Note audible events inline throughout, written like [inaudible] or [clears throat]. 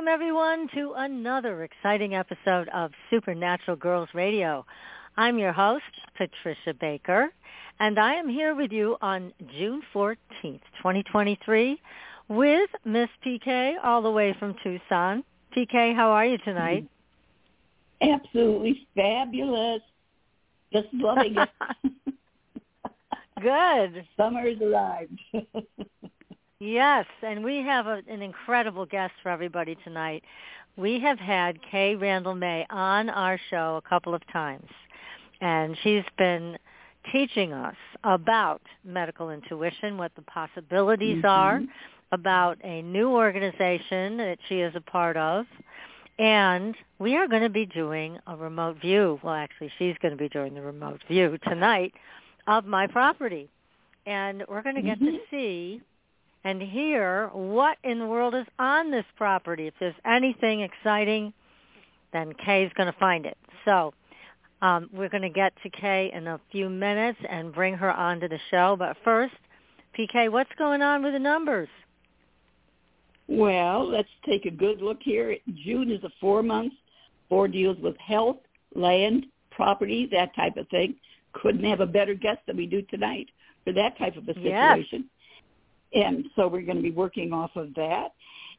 Welcome everyone to another exciting episode of Supernatural Girls Radio. I'm your host, Patricia Baker, and I am here with you on June 14th, 2023 with Miss PK all the way from Tucson. PK, how are you tonight? [laughs] Absolutely fabulous. Just loving it. [laughs] Good. [laughs] Summer's arrived. Yes, and we have a, an incredible guest for everybody tonight. We have had Cay Randall May on our show a couple of times, and she's been teaching us about medical intuition, what the possibilities mm-hmm. are, about a new organization that she is a part of, and we are going to be doing a remote view. Well, actually, she's going to be doing the remote view tonight of my property. And we're going to get mm-hmm. to see and hear what in the world is on this property. If there's anything exciting, then Cay's going to find it. So um, we're going to get to Cay in a few minutes and bring her onto the show. But first, PK, what's going on with the numbers? Well, let's take a good look here. June is a four months. Four deals with health, land, property, that type of thing. Couldn't have a better guest than we do tonight for that type of a situation. Yes. And so we're going to be working off of that.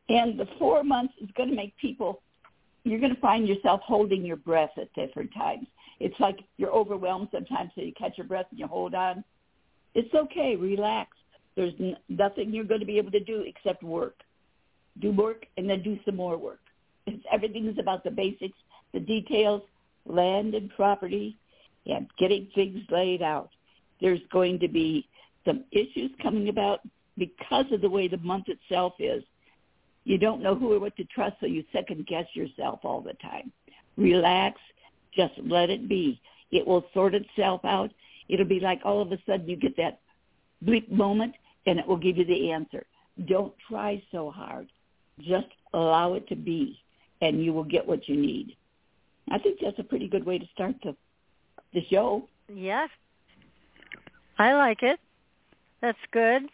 And the four months is going to make people, you're going to find yourself holding your breath at different times. It's like you're overwhelmed sometimes, so you catch your breath and you hold on. It's okay. Relax. There's n- nothing you're going to be able to do except work. Do work and then do some more work. It's, everything is about the basics, the details, land and property, and getting things laid out. There's going to be some issues coming about because of the way the month itself is, you don't know who or what to trust, so you second guess yourself all the time. Relax, just let it be. It will sort itself out. It'll be like all of a sudden you get that bleep moment and it will give you the answer. Don't try so hard. Just allow it to be and you will get what you need. I think that's a pretty good way to start the the show. Yes. I like it. That's good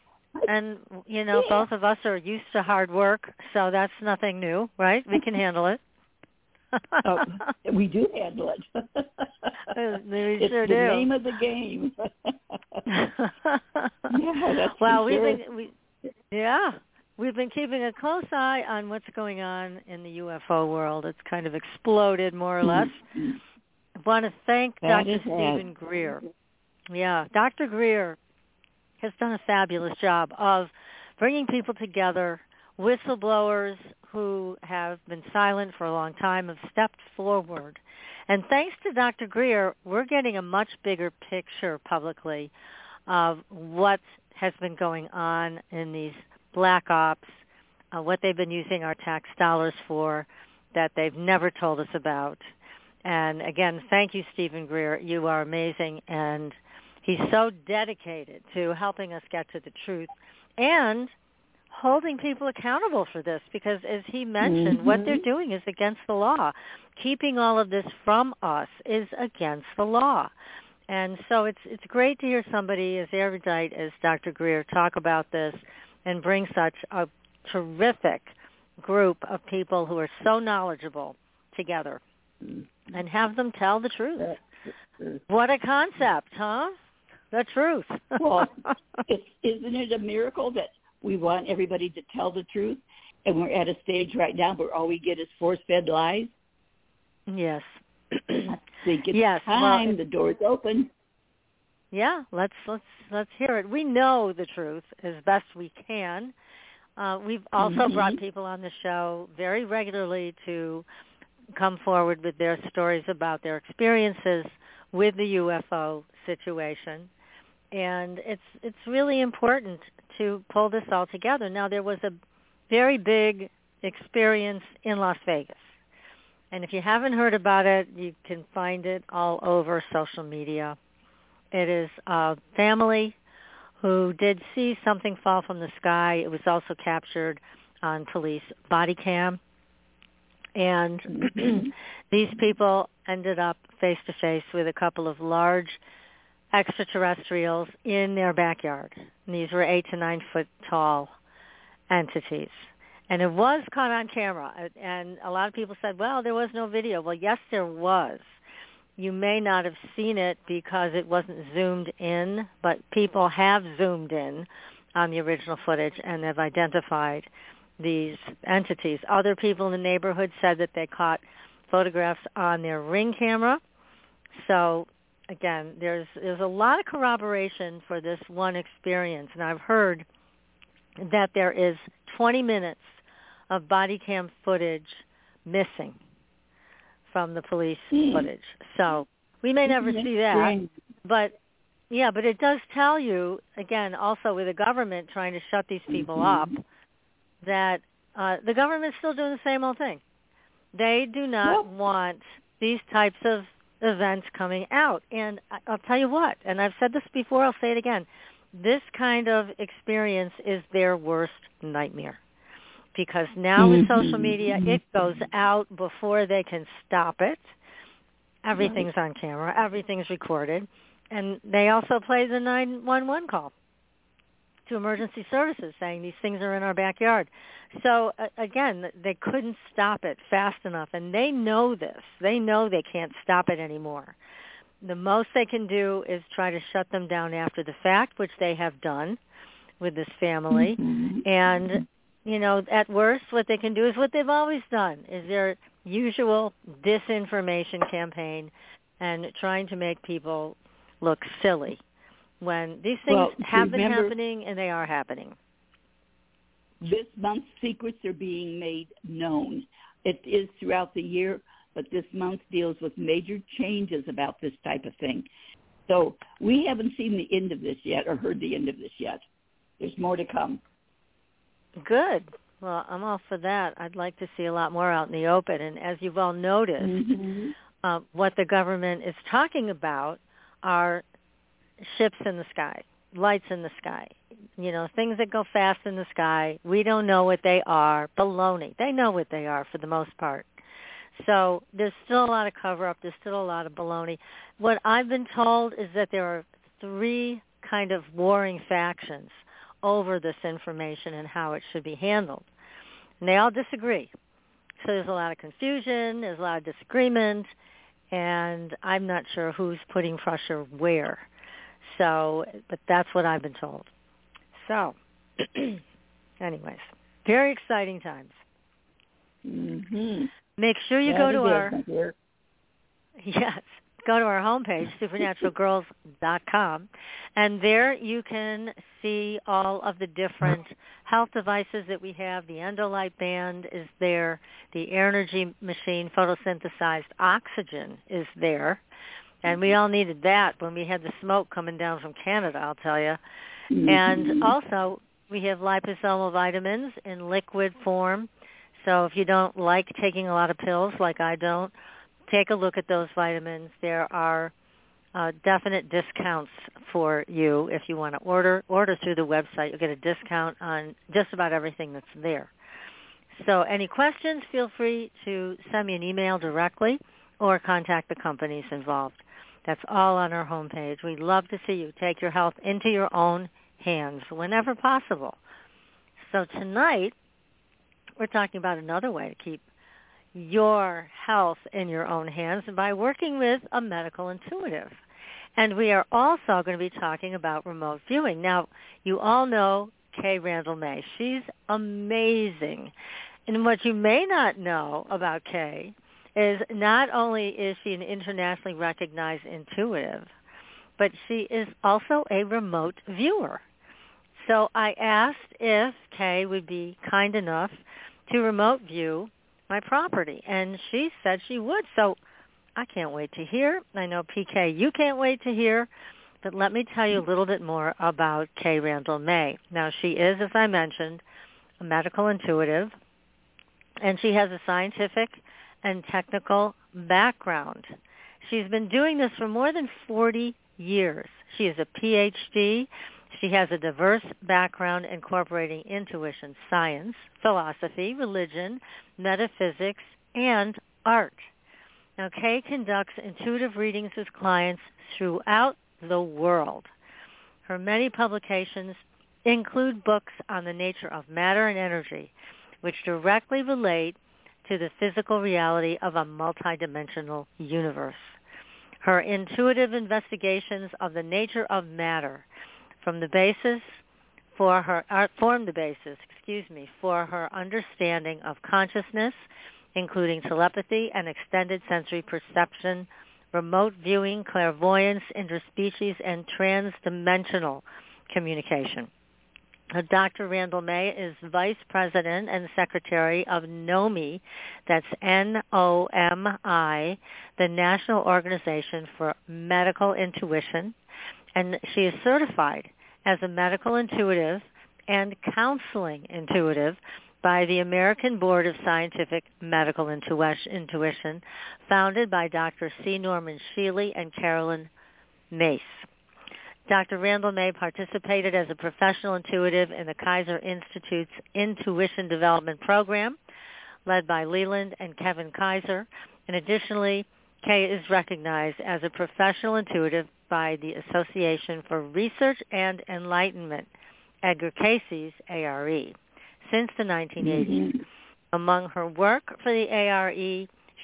and you know yeah. both of us are used to hard work so that's nothing new right? We can handle it. [laughs] Oh, we do handle it. [laughs] We it's sure the do. name of the game. [laughs] Yeah that's well we've sure. been we, yeah we've been keeping a close eye on what's going on in the ufo world. It's kind of exploded more or less. Mm-hmm. i want to thank that dr steven greer. Yeah dr greer has done a fabulous job of bringing people together. Whistleblowers who have been silent for a long time have stepped forward. And thanks to Dr. Greer, we're getting a much bigger picture publicly of what has been going on in these black ops, uh, what they've been using our tax dollars for that they've never told us about. And again, thank you, Steven Greer. You are amazing, and He's so dedicated to helping us get to the truth and holding people accountable for this because as he mentioned, mm-hmm. what they're mm-hmm. doing is against the law. Keeping all of this from us is against the law. And so it's it's great to hear somebody as erudite as Dr. Greer talk about this and bring such a terrific group of people who are so knowledgeable together mm. and have them tell the truth. Uh, uh, uh. What a concept, huh? The truth. well, [laughs] it's, isn't it a miracle that we want everybody to tell the truth, and we're at a stage right now where all we get is force-fed lies? Yes. I think it's yes. time. Well, the door's open. yeah, let's let's let's hear it. We know the truth as best we can. Uh, we've also mm-hmm. brought people on the show very regularly to come forward with their stories about their experiences with the UFO situation. And it's it's really important to pull this all together. Now there was a very big experience in Las Vegas. And if you haven't heard about it, you can find it all over social media. It is a family who did see something fall from the sky. It was also captured on police body cam. And [clears throat] these people ended up face to face with a couple of large extraterrestrials in their backyard. And these were eight to nine foot tall entities. And it was caught on camera. And a lot of people said, well, there was no video. Well, yes, there was. You may not have seen it because it wasn't zoomed in, but people have zoomed in on the original footage and have identified these entities. Other people in the neighborhood said that they caught photographs on their ring camera. So again, there's there's a lot of corroboration for this one experience, and I've heard that there is 20 minutes of body cam footage missing from the police mm. footage. So we may never see that, but yeah, but it does tell you again, also with the government trying to shut these people mm-hmm. up, that uh, the government's still doing the same old thing. They do not want these types of events coming out. And I'll tell you what, and I've said this before, I'll say it again. This kind of experience is their worst nightmare. Because now with mm-hmm. social media, it goes out before they can stop it. Everything's on camera. Everything's recorded. And they also play the 911 call to emergency services saying these things are in our backyard. So uh, again, they couldn't stop it fast enough and they know this. They know they can't stop it anymore. The most they can do is try to shut them down after the fact, which they have done with this family. Mhm. And you know, at worst what they can do is what they've always done, is their usual disinformation campaign and trying to make people look silly when these things Well, have been happening and they are happening. this month secrets are being made known. It is throughout the year, but this month deals with major changes about this type of thing. So we haven't seen the end of this yet or heard the end of this yet. There's more to come. Good. Well, I'm all for that. I'd like to see a lot more out in the open. And as you've all noticed, Mhm. uh, what the government is talking about are ships in the sky, lights in the sky, you know, things that go fast in the sky. We don't know what they are. Baloney. They know what they are for the most part. So there's still a lot of cover-up. There's still a lot of baloney. What I've been told is that there are three kind of warring factions over this information and how it should be handled. And they all disagree. So there's a lot of confusion, there's a lot of disagreement, and I'm not sure who's putting pressure where. So, but that's what I've been told. So, [clears throat] anyways, very exciting times. Mm-hmm. Make sure you go to is, our. [laughs] Yes. Go to our homepage, supernaturalgirls.com, and there you can see all of the different health devices that we have. The Endolite band is there. The Air Energy machine, photosynthesized oxygen, is there. And we all needed that when we had the smoke coming down from Canada, I'll tell you. And Mhm. also, we have liposomal vitamins in liquid form. So if you don't like taking a lot of pills like I don't, take a look at those vitamins. There are uh, definite discounts for you if you want to order. Order through the website. You'll get a discount on just about everything that's there. So any questions, feel free to send me an email directly or contact the companies involved. That's all on our homepage. We'd love to see you take your health into your own hands whenever possible. So tonight, we're talking about another way to keep your health in your own hands by working with a medical intuitive. And we are also going to be talking about remote viewing. Now, you all know Cay Randall May. She's amazing. And what you may not know about Cay is not only is she an internationally recognized intuitive, but she is also a remote viewer. So I asked if Cay would be kind enough to remote view my property, and she said she would. So I can't wait to hear. I know PK, you can't wait to hear. But let me tell you a little bit more about Cay Randall May. Now, she is, as I mentioned, a medical intuitive, and she has a scientific and technical background. She's been doing this for more than 40 years. She is a PhD. She has a diverse background incorporating intuition, science, philosophy, religion, metaphysics, and art. Now, Cay conducts intuitive readings with clients throughout the world. Her many publications include books on the nature of matter and energy, which directly relate to the physical reality of a multidimensional universe. Her intuitive investigations of the nature of matter from the basis for her uh, form the basis, excuse me, for her understanding of consciousness, including telepathy and extended sensory perception, remote viewing, clairvoyance, interspecies, and transdimensional communication. Uh, Dr. Randall May is Vice President and Secretary of NOMI, that's N-O-M-I, the National Organization for Medical Intuition, and she is certified as a medical intuitive and counseling intuitive by the American Board of Scientific Medical Intuition, founded by Dr. C. Norman Shealy and Caroline Myss. Dr. Randall May participated as a professional intuitive in the Kaiser Institute's Intuition Development Program, led by Leland and Kevin Kaiser. And additionally, Cay is recognized as a professional intuitive by the Association for Research and Enlightenment, Edgar Cayce's ARE, since the 1980s. Mm-hmm. Among her work for the ARE,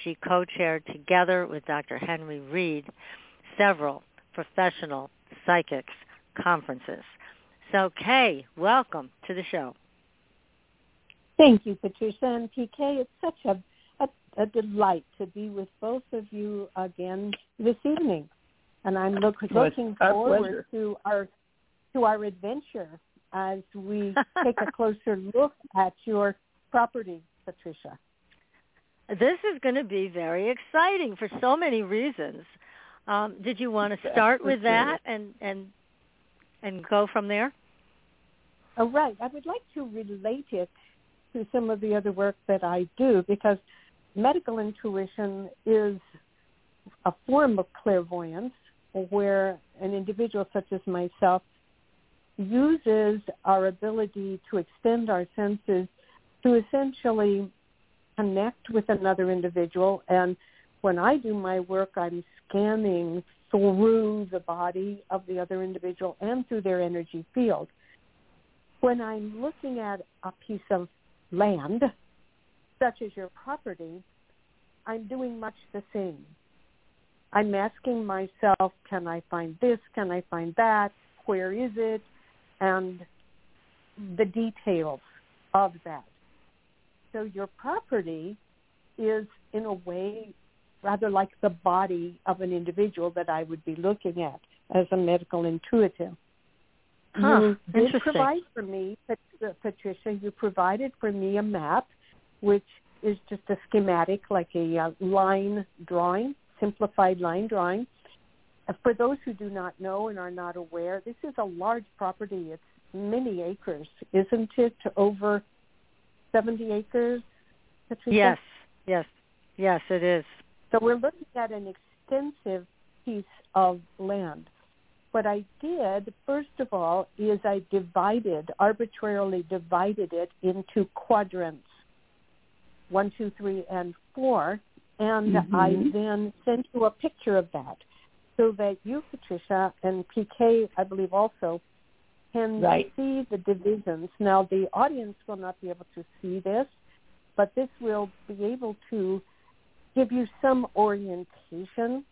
she co-chaired together with Dr. Henry Reed several professional psychics conferences. So Cay, welcome to the show. Thank you, Patricia and PK. It's such a, a, a delight to be with both of you again this evening, and I'm look, looking forward to our to our adventure as we [laughs] take a closer look at your property, Patricia. This is going to be very exciting for so many reasons. Um, did you want to start with that and and and go from there? Oh, right. I would like to relate it to some of the other work that I do because medical intuition is a form of clairvoyance where an individual such as myself uses our ability to extend our senses to essentially connect with another individual and when I do my work, I'm scanning through the body of the other individual and through their energy field. When I'm looking at a piece of land, such as your property, I'm doing much the same. I'm asking myself, can I find this? Can I find that? Where is it? And the details of that. So your property is in a way rather like the body of an individual that I would be looking at as a medical intuitive. Huh, you did provide for me, uh, Patricia, you provided for me a map, which is just a schematic, like a uh, line drawing, simplified line drawing. For those who do not know and are not aware, this is a large property. It's many acres, isn't it? Over 70 acres, Patricia? Yes, yes, yes, it is. So we're looking at an extensive piece of land. What I did, first of all, is I divided, arbitrarily divided it into quadrants, one, two, three, and four, and mm-hmm. I then sent you a picture of that so that you, Patricia, and PK, I believe also, can right. see the divisions. Now, the audience will not be able to see this, but this will be able to give you some orientation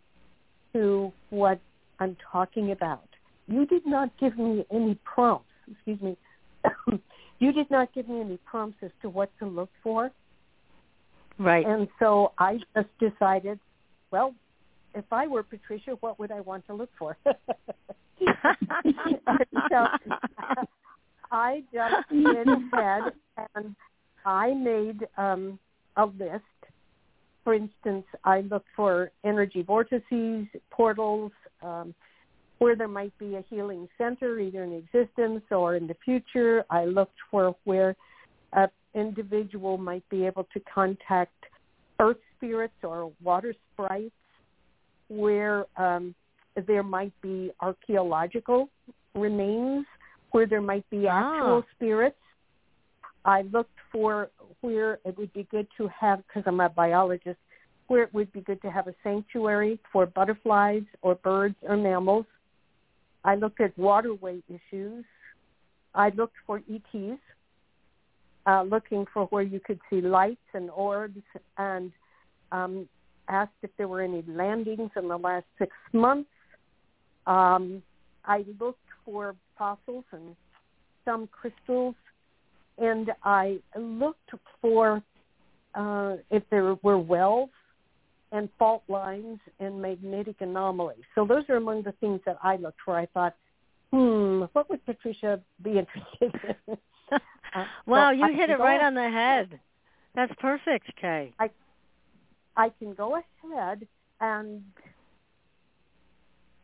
to what I'm talking about. You did not give me any prompts, excuse me, [coughs] you did not give me any prompts as to what to look for. Right. And so I just decided, well, if I were Patricia, what would I want to look for? [laughs] so I just went ahead and I made um, a list. For instance, I looked for energy vortices, portals, um, where there might be a healing center, either in existence or in the future. I looked for where an individual might be able to contact earth spirits or water sprites, where um, there might be archaeological remains, where there might be actual Ah. spirits. I looked for where it would be good to have, because I'm a biologist, where it would be good to have a sanctuary for butterflies or birds or mammals. I looked at waterway issues. I looked for ETs, uh, looking for where you could see lights and orbs, and um, asked if there were any landings in the last six months. Um, I looked for fossils and some crystals, and I looked for uh, if there were wells and fault lines and magnetic anomalies. So those are among the things that I looked for. I thought, hmm, what would Patricia be interested in? [laughs] Uh, wow, so you I hit it right ahead- on the head. That's perfect, Cay. I, I can go ahead and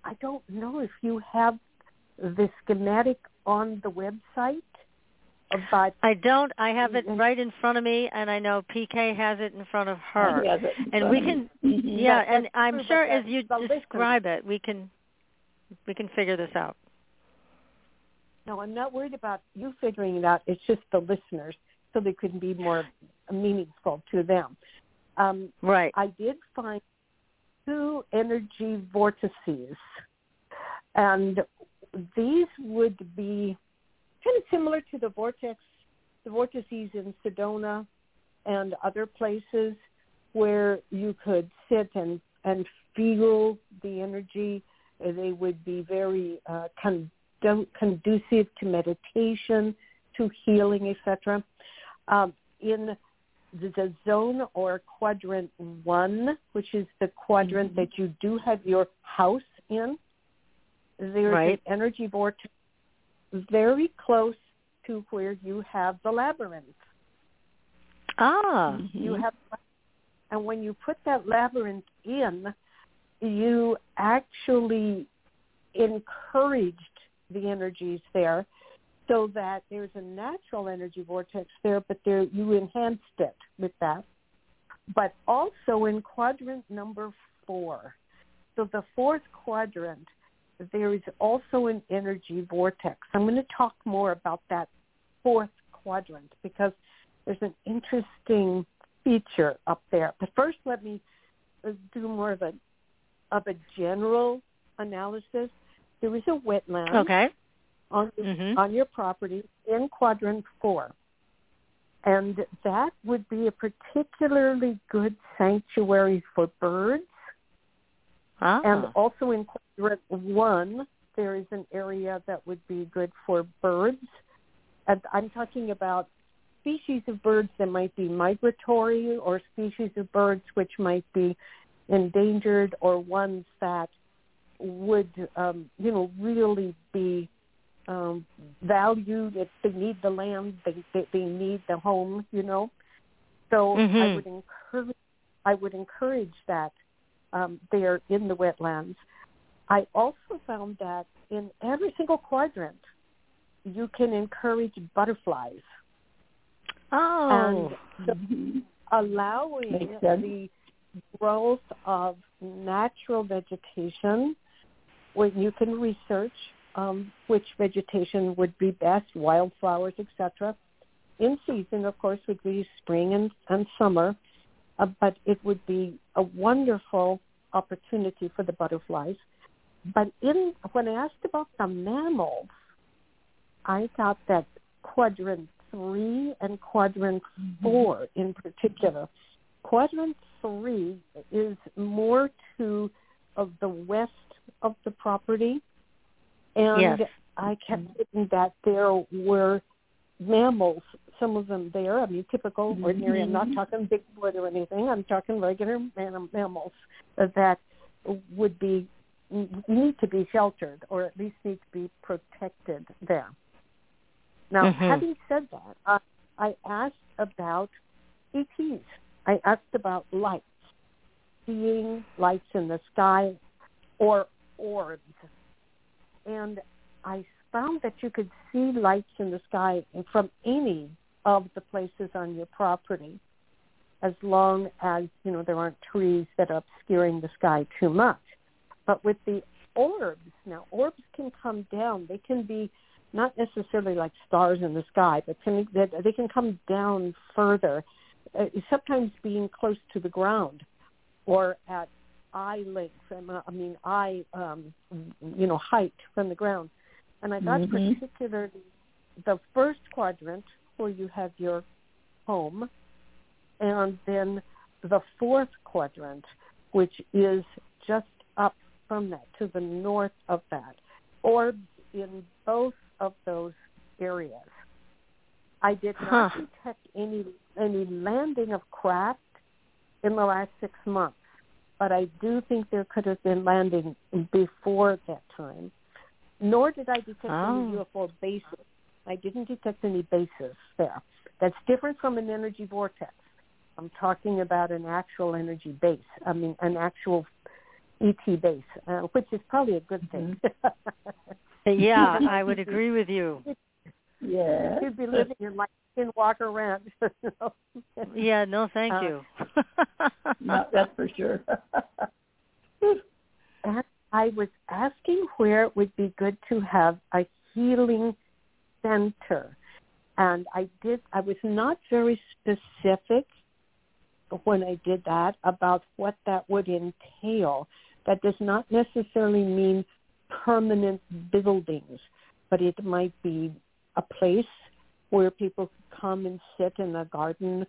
I don't know if you have the schematic on the website, but I don't. I have it Mhm. right in front of me, and I know PK has it in front of her. He has it And we can, Mhm. yeah, That- and that's I'm sure as you listeners- describe it, we can, we can figure this out. no, I'm not worried about you figuring it out. It's just the listeners, so they could be more meaningful to them. Um, Right. I did find two energy vortices, and these would be kind of similar to the vortex, the vortices in Sedona and other places where you could sit and and feel the energy. They would be very uh, condu- conducive to meditation, to healing, etc. Um, in the, the zone or quadrant one, which is the quadrant Mhm. that you do have your house in, there's Right. an energy vortex very close to where you have the labyrinth. Ah. You Mhm. have, and when you put that labyrinth in, you actually encouraged the energies there so that there's a natural energy vortex there, but there you enhanced it with that. But also in quadrant number four, so the fourth quadrant, there is also an energy vortex. I'm going to talk more about that fourth quadrant because there's an interesting feature up there. But first, let me do more of a of a general analysis. There is a wetland Okay. on Mhm. on your property in quadrant four. And that would be a particularly good sanctuary for birds. Ah. And also in quadrant one, there is an area that would be good for birds. And I'm talking about species of birds that might be migratory or species of birds which might be endangered or ones that would, um, you know, really be um, valued if they need the land, they, they, they need the home, you know. So I Mhm. would encourage, I would encourage that um, there in the wetlands. I also found that in every single quadrant, you can encourage butterflies oh. and the, Mhm. allowing the growth of natural vegetation when you can research um, which vegetation would be best, wildflowers, etc. In season, of course, would be spring and, and summer, uh, but it would be a wonderful opportunity for the butterflies. But in when I asked about the mammals, I thought that quadrant three and quadrant four in particular. Quadrant three is more to of the west of the property, and Yes. I kept thinking that there were mammals, some of them there. I mean, typical, ordinary. I'm not talking Bigfoot or anything. I'm talking regular man- mammals that would be need to be sheltered or at least need to be protected there. Now, Mhm. having said that, uh, I asked about ETs. I asked about lights, seeing lights in the sky or orbs. And I found that you could see lights in the sky from any of the places on your property as long as, you know, there aren't trees that are obscuring the sky too much. But with the orbs, now orbs can come down. They can be not necessarily like stars in the sky, but can, they, they can come down further, uh, sometimes being close to the ground or at eye length, I mean eye, um, you know, height from the ground. And I got Mhm. particularly the first quadrant where you have your home, and then the fourth quadrant, which is just up from that to the north of that. Orbs in both of those areas. I did not Huh. detect any any landing of craft in the last six months, but I do think there could have been landing before that time. Nor did I detect Oh. any UFO bases. I didn't detect any bases there. That's different from an energy vortex. I'm talking about an actual energy base. I mean, an actual ET base, uh, which is probably a good thing. Yeah, I would agree with you. [laughs] Yes. You'd be living in like in Walker Ranch. you. [laughs] Yeah, no, thank Uh, you. [laughs] no, that's for sure. And I was asking where it would be good to have a healing center. And I did I was not very specific when I did that about what that would entail. That does not necessarily mean permanent buildings, but it might be a place where people could come and sit in a garden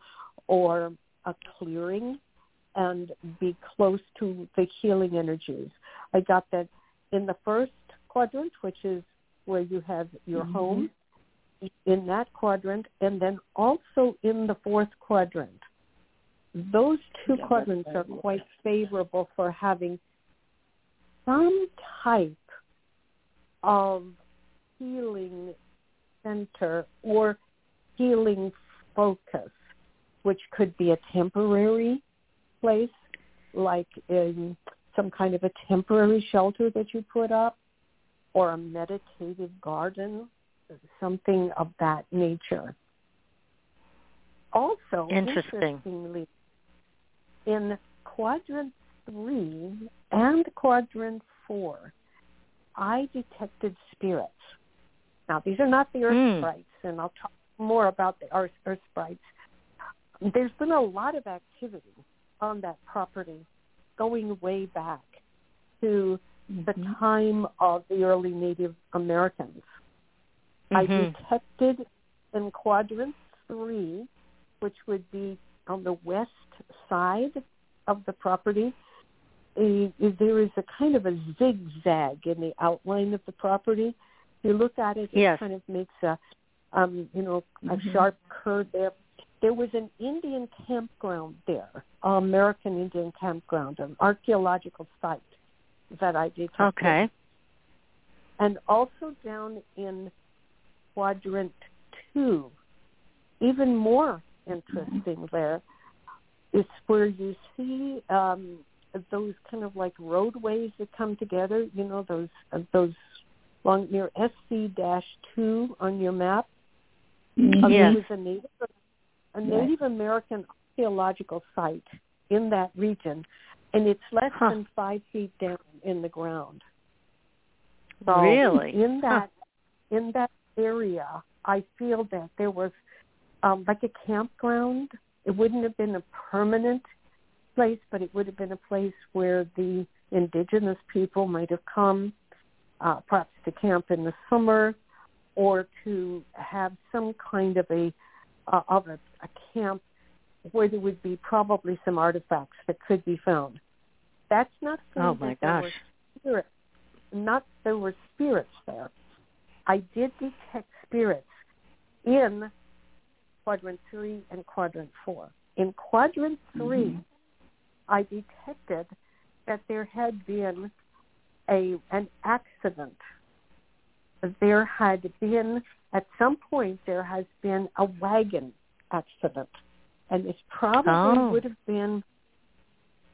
or a clearing and be close to the healing energies. I got that in the first quadrant, which is where you have your Mhm. home, in that quadrant, and then also in the fourth quadrant. Those two Yeah, quadrants are quite favorable for having some type of healing center or healing focus, which could be a temporary place, like in some kind of a temporary shelter that you put up, or a meditative garden, something of that nature. Also, Interesting. interestingly, in quadrant three and quadrant four, I detected spirits. Now, these are not the earth Hmm. sprites, and I'll talk more about the earth, earth sprites. There's been a lot of activity on that property going way back to the Mhm. time of the early Native Americans. I Mhm. detected in quadrant three, which would be on the west side of the property, a, there is a kind of a zigzag in the outline of the property. If You look at it, it Yes. kind of makes a, um, you know, a Mhm. sharp curve there. There was an Indian campground there, an American Indian campground, an archaeological site that I detected Okay. and also down in quadrant two, even more interesting there is where you see um, those kind of like roadways that come together. You know those uh, those long near SC dash two on your map. Mhm. Uh, Yes. Was a Native a Native American archaeological site in that region, and it's less Huh. than five feet down in the ground. So Really? in Huh. that in that area, I feel that there was um, like a campground. It wouldn't have been a permanent place, but it would have been a place where the indigenous people might have come, uh, perhaps to camp in the summer, or to have some kind of a uh, of a, a camp where there would be probably some artifacts that could be found. That's not saying Oh, my that there gosh. were spirits. Not there were spirits there. I did detect spirits in quadrant three and quadrant four. In quadrant 3 Mhm. I detected that there had been a an accident. There had been at some point there has been a wagon accident, and this probably Oh. would have been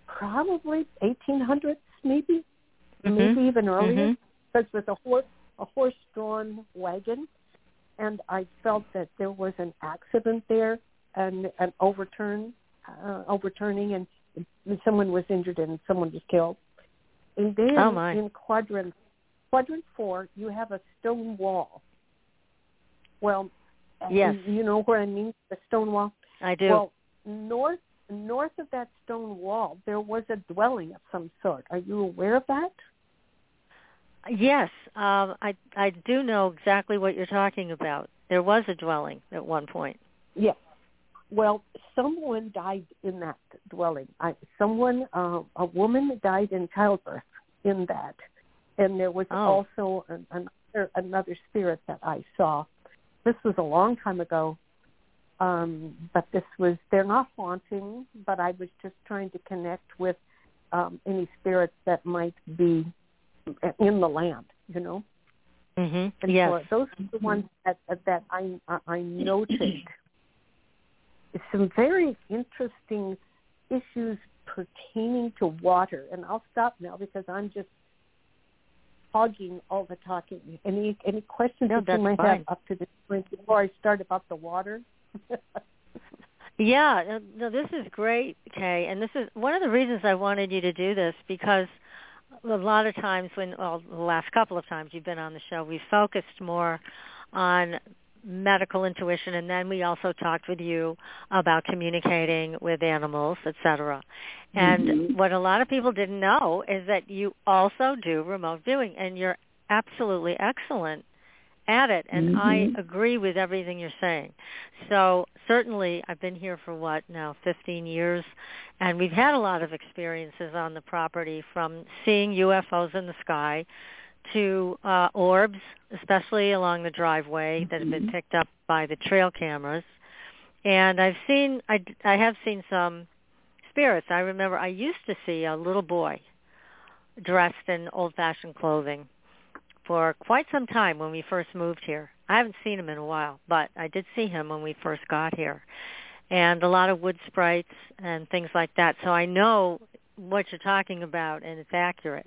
probably 1800s, maybe, Mhm. maybe even earlier, Mhm. because with a horse a horse-drawn wagon, and I felt that there was an accident there and an overturn, uh, overturning, and, and someone was injured and someone was killed. And then Oh, my. in quadrant quadrant four, you have a stone wall. Well, Yes. you know what I mean, the stone wall. I do. Well, north north of that stone wall, there was a dwelling of some sort. Are you aware of that? Yes, um, I I do know exactly what you're talking about. There was a dwelling at one point. Yes. Well, someone died in that dwelling. I, someone, uh, a woman died in childbirth in that, and there was Oh. also an, another another spirit that I saw. This was a long time ago, um, but this was they're not haunting. But I was just trying to connect with um, any spirits that might be in the land. You know. Mhm. And Yes. so those are the ones that that I I noted. Some very interesting issues pertaining to water, and I'll stop now because I'm just hogging all the talking. Any any questions No, that you might fine. have up to this point before I start about the water? [laughs] Yeah, no, this is great, Cay, and this is one of the reasons I wanted you to do this because a lot of times when, well, the last couple of times you've been on the show, we focused more on medical intuition, and then we also talked with you about communicating with animals, etc. And Mhm. what a lot of people didn't know is that you also do remote viewing, and you're absolutely excellent at it. And I Mhm. agree with everything you're saying. So certainly, I've been here for what now, 15 years, and we've had a lot of experiences on the property from seeing UFOs in the sky to uh, orbs, especially along the driveway that have been Mhm. picked up by the trail cameras. And I've seen, I, I have seen some spirits. I remember I used to see a little boy dressed in old-fashioned clothing for quite some time when we first moved here. I haven't seen him in a while, but I did see him when we first got here. And a lot of wood sprites and things like that. So I know what you're talking about and it's accurate.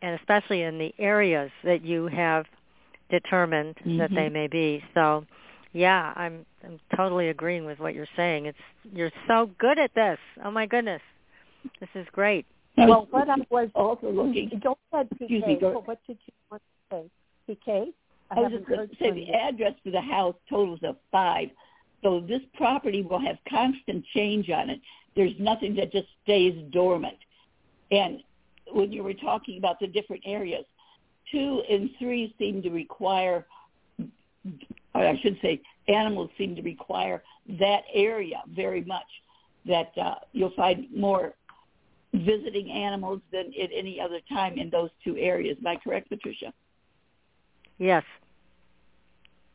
And especially in the areas that you have determined that they Mhm. may be. So yeah, I'm I'm totally agreeing with what you're saying. It's you're so good at this. Oh my goodness. This is great. Well, what I was also looking. Go ahead, PK. Excuse me, go- what did you want to say, PK? I was just going to say the address for the house totals of five. So this property will have constant change on it. There's nothing that just stays dormant. And when you were talking about the different areas, two and three seem to require, or I should say, animals seem to require that area very much. That uh, you'll find more visiting animals than at any other time in those two areas. Am I correct, Patricia? Yes.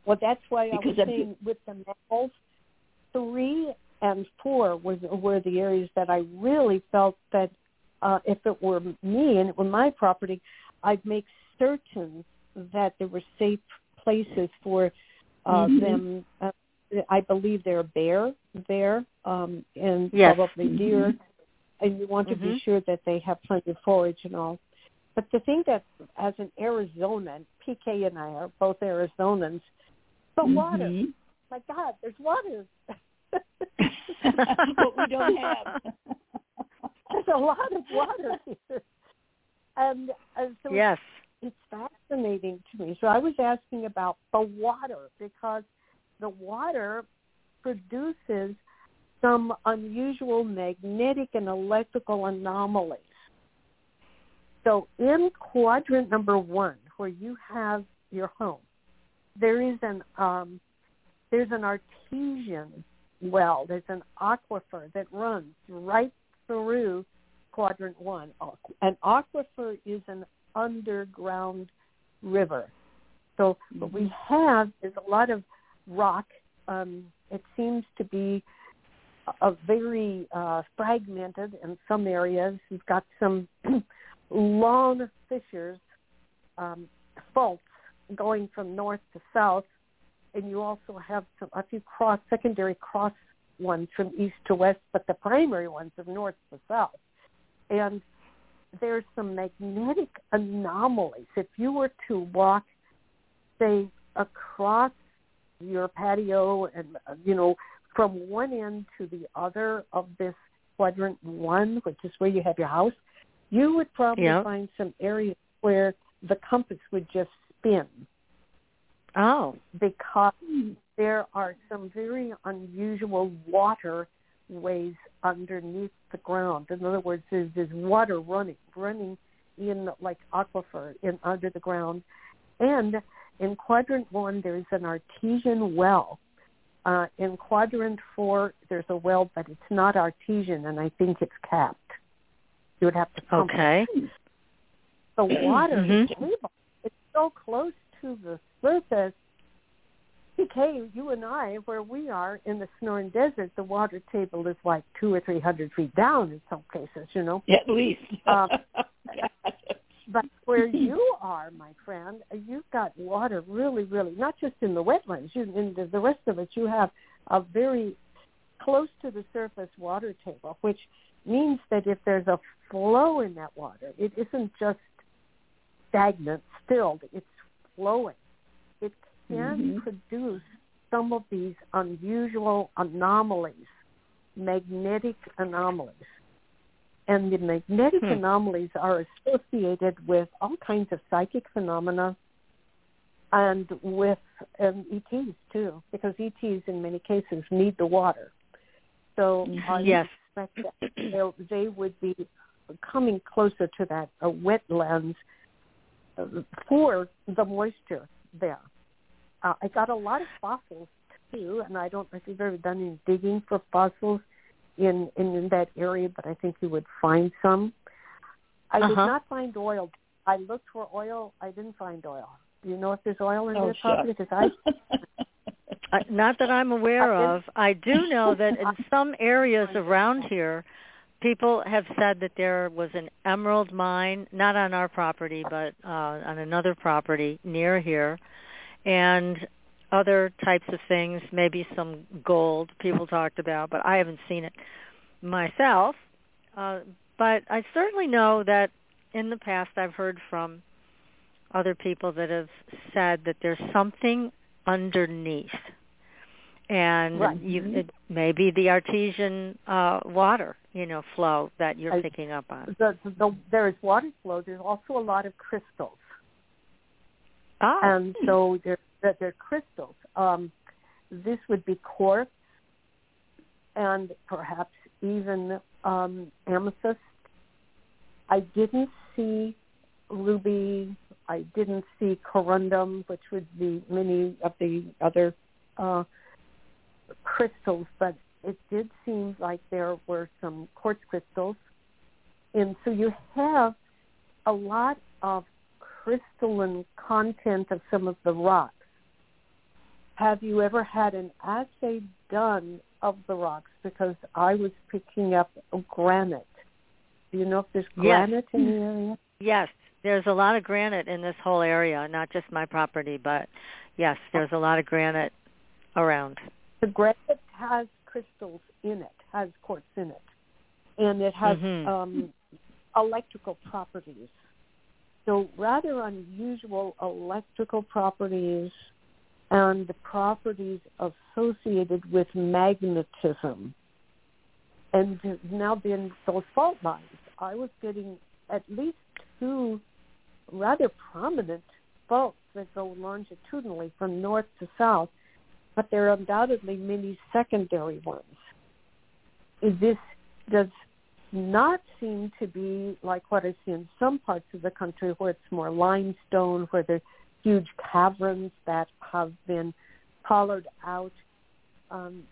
Well, that's why I was Because saying with the mammals, three and four was were the areas that I really felt that uh, if it were me and it were my property, I'd make certain that there were safe places for uh, Mhm. them. Uh, I believe there are bear there um, and Yes. probably deer, Mhm. and you want to be Mhm. sure that they have plenty of forage and all. But the thing that, as an Arizonan, PK and I are both Arizonans, but water. Mhm. My God, there's water. [laughs] what we don't have. [laughs] there's a lot of water here, and uh, so yes. it's fascinating to me. So I was asking about the water because the water produces some unusual magnetic and electrical anomalies. So in quadrant number one, where you have your home, there is an um, there's an artesian well, there's an aquifer that runs right through quadrant one. An aquifer is an underground river. So what we have is a lot of rock. Um, it seems to be a very uh, fragmented in some areas. You've got some [clears throat] long fissures, um, faults going from north to south, and you also have some, a few cross secondary cross ones from east to west, but the primary ones of north to south. And there's some magnetic anomalies. If you were to walk, say, across your patio and, you know, from one end to the other of this quadrant one, which is where you have your house, you would probably Yep. find some areas where the compass would just spin Oh. because there are some very unusual water ways underneath the ground. In other words, there's, there's water running, running in like aquifer in under the ground. And in quadrant one, there's an artesian well. Uh, in quadrant four, there's a well, but it's not artesian, and I think it's capped. You would have to pump Okay. the [clears throat] water Mhm. table is so close to the surface. PK, you and I, where we are in the Sonoran Desert, the water table is like two or three hundred feet down in some cases, you know. At least. Um, [laughs] But [laughs] where you are, my friend, you've got water really, really, not just in the wetlands. You, in the, the rest of it, you have a very close to the surface water table, which means that if there's a flow in that water, it isn't just stagnant, stilled. It's flowing. It can Mhm. produce some of these unusual anomalies, magnetic anomalies. And the magnetic Hmm. anomalies are associated with all kinds of psychic phenomena and with um, ETs too, because ETs in many cases need the water. So I Yes. Expect [clears throat] that they would be coming closer to that uh, wetlands for the moisture there. Uh, I got a lot of fossils too, and I don't if you've ever done any digging for fossils in, in, in that area, but I think you would find some. I did Uh-huh. not find oil. I looked for oil. I didn't find oil. Do you know if there's oil in Oh, your property? Because I [laughs] Uh, not that I'm aware of. I do know [laughs] that in some areas around here, people have said that there was an emerald mine, not on our property, but uh, on another property near here, and other types of things, maybe some gold people talked about, but I haven't seen it myself. Uh, but I certainly know that in the past I've heard from other people that have said that there's something underneath and Right. you Mhm. it may be the artesian uh water you know flow that you're I- picking up on the, the, there is water flow. There's also a lot of crystals. oh and so they're they're, they're crystals. Um, this would be quartz, and perhaps even um, amethyst. I didn't see ruby. I didn't see corundum, which would be many of the other uh, crystals, but it did seem like there were some quartz crystals. And so you have a lot of crystalline content of some of the rocks. Have you ever had an assay done of the rocks? Because I was picking up granite. Do you know if there's Yes. granite in the area? yes there's a lot of granite in this whole area not just my property but yes there's a lot of granite around The granite has crystals in it, has quartz in it, and it has Mhm. um, electrical properties. So rather unusual electrical properties and the properties associated with magnetism. And now being those fault lines, I was getting at least two rather prominent faults that go longitudinally from north to south, but there are undoubtedly many secondary ones. This does not seem to be like what I see in some parts of the country where it's more limestone, where there's huge caverns that have been hollowed out. Um,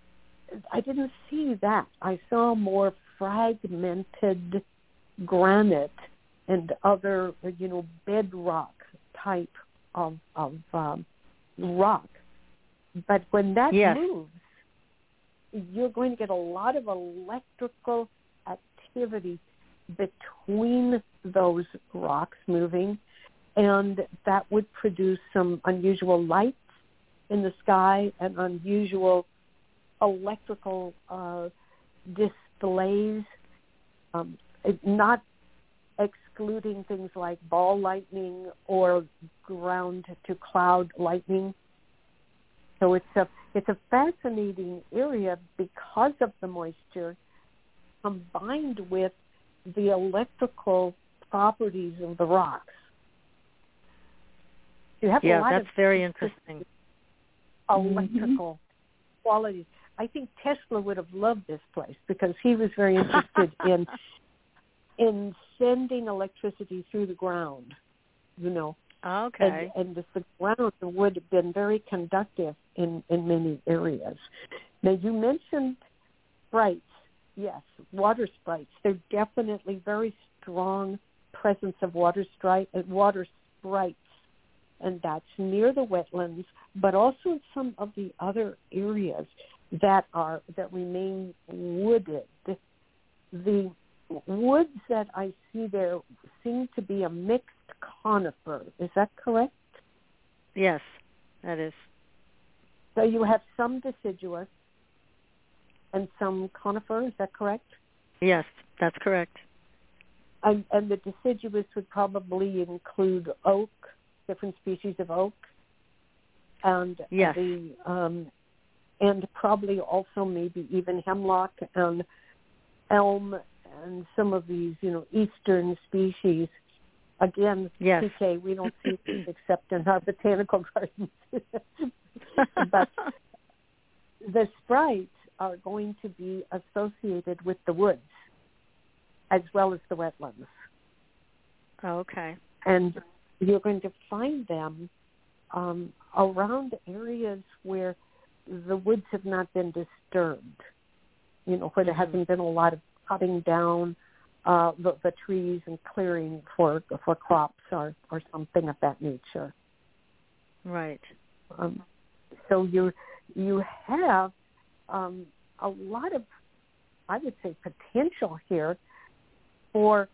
I didn't see that. I saw more fragmented granite and other, you know, bedrock type of of um, rock. But when that Yes. moves, you're going to get a lot of electrical activity between those rocks moving, and that would produce some unusual lights in the sky and unusual electrical uh, displays, um, not excluding things like ball lightning or ground to cloud lightning. So it's a it's a fascinating area because of the moisture combined with the electrical properties of the rocks. You have yeah, a lot that's of very interesting. Electrical mm-hmm. qualities. I think Tesla would have loved this place because he was very interested [laughs] in in sending electricity through the ground. You know, Okay. And, and the, the ground would have been very conductive in, in many areas. Now, you mentioned sprites. Yes, water sprites. They're definitely very strong presence of water, stri- uh, water sprites, and that's near the wetlands, but also in some of the other areas that are that remain wooded. The woods that I see there seem to be a mixed conifer. Is that correct? Yes, that is. So you have some deciduous and some conifer. Is that correct? Yes, that's correct. And, and the deciduous would probably include oak, different species of oak, and yes. the um, and probably also maybe even hemlock and elm and some of these, you know, eastern species Again, yes. PK, we don't see [clears throat] these except in our botanical [laughs] gardens. but the sprites are going to be associated with the woods as well as the wetlands. Okay. And you're going to find them um, around areas where the woods have not been disturbed, you know, where there mm-hmm. hasn't been a lot of cutting down uh, the, the trees and clearing for for crops or or something of that nature. Right. Um, so you you have um, a lot of, I would say, potential here for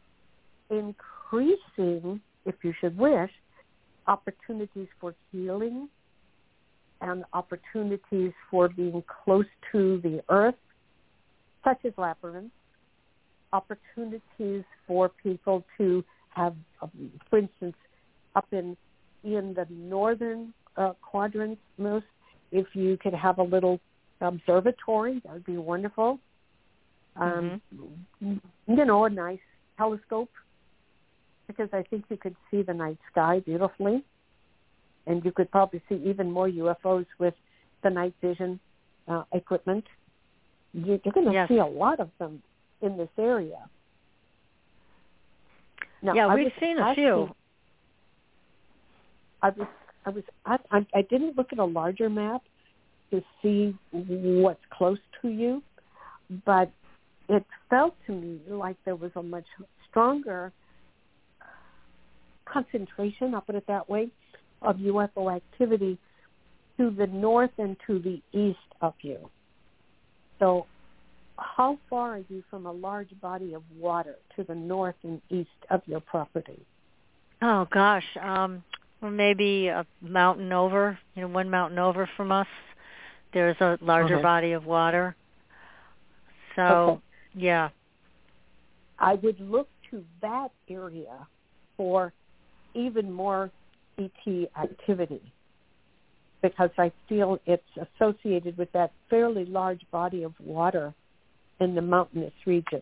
increasing, if you should wish, opportunities for healing and opportunities for being close to the earth, such as labyrinths, opportunities for people to have, um, for instance, up in in the northern uh, quadrants most, if you could have a little observatory, that would be wonderful. Um, mm-hmm. You know, a nice telescope, because I think you could see the night sky beautifully, and you could probably see even more UFOs with the night vision uh, equipment. You're going to yes. see a lot of them in this area. Now, yeah, I we've seen a few. I was, I was, I, I didn't look at a larger map to see what's close to you, but it felt to me like there was a much stronger concentration, I'll put it that way, of UFO activity to the north and to the east of you. So how far are you from a large body of water to the north and east of your property? Oh gosh, um, or maybe a mountain over, you know, one mountain over from us. There's a larger okay. body of water. So, okay. yeah. I would look to that area for even more ET activity because I feel it's associated with that fairly large body of water in the mountainous region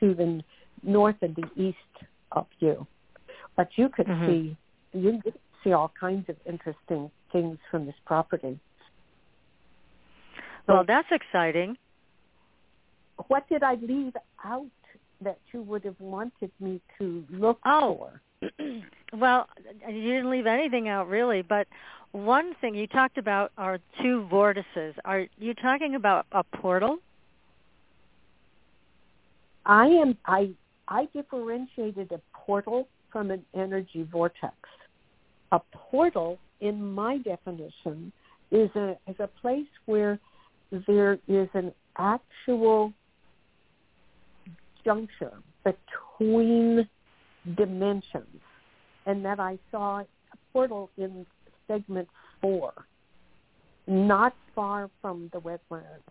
to the north and the east of you. But you could mm-hmm. see you could see all kinds of interesting things from this property. Well, that's exciting. What did I leave out that you would have wanted me to look oh. for? [clears throat] well, you didn't leave anything out really, but one thing you talked about are two vortices. Are you talking about a portal? I am I I differentiated a portal from an energy vortex. A portal, in my definition, is a is a place where there is an actual juncture between dimensions and that I saw a portal in segment four, not far from the wetlands.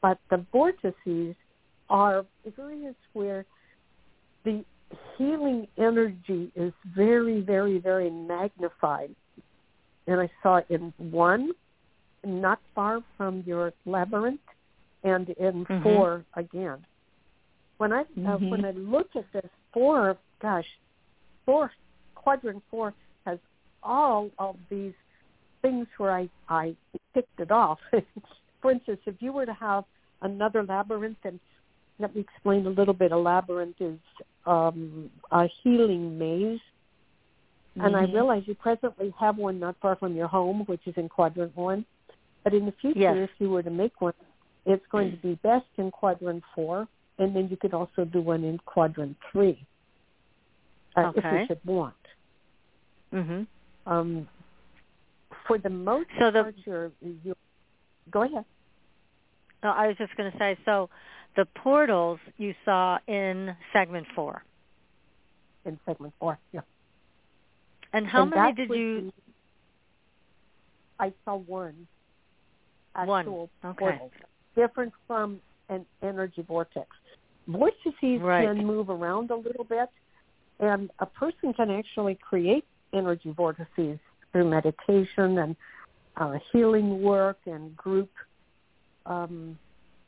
But the vortices are areas where the healing energy is very, very, very magnified. And I saw it in one, not far from your labyrinth, and in Mhm. four again. When I uh, Mhm. when I look at this four, gosh, four quadrant four has all of these things where I I picked it off. [laughs] For instance, if you were to have another labyrinth, and let me explain a little bit. A labyrinth is um, a healing maze, and I Mhm. realize you presently have one not far from your home, which is in quadrant one. But in the future, Yes. if you were to make one, it's going to be best in quadrant four, and then you could also do one in quadrant three, uh, if you should want. Mhm. Um, for the most So the- part, you're, you go ahead. No, I was just going to say, so the portals you saw in segment four, in segment four. Yeah. and how And many did you? be- I saw one. One. Okay. portal, different from an energy vortex. Vortices Right. can move around a little bit, and a person can actually create energy vortices through meditation and uh, healing work and group um,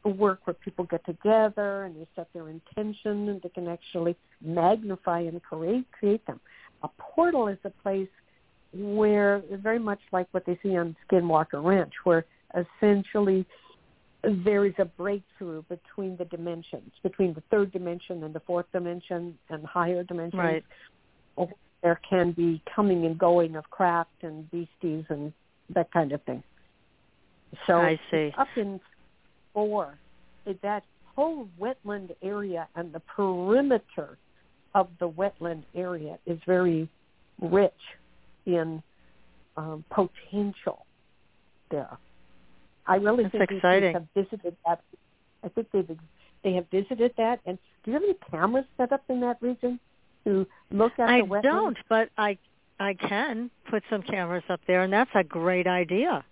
work where people get together and they set their intention and they can actually magnify and create create them. A portal is a place where very much like what they see on Skinwalker Ranch, where essentially there is a breakthrough between the dimensions, between the third dimension and the fourth dimension and higher dimensions. Right. There can be coming and going of craft and beasties and that kind of thing. So I see. up in four, that whole wetland area and the perimeter of the wetland area is very rich in um, potential there. I really That's think exciting. have visited that. I think they've they have visited that. And do you have any cameras set up in that region to look at I the wetlands? don't, but I I can put some cameras up there, and that's a great idea.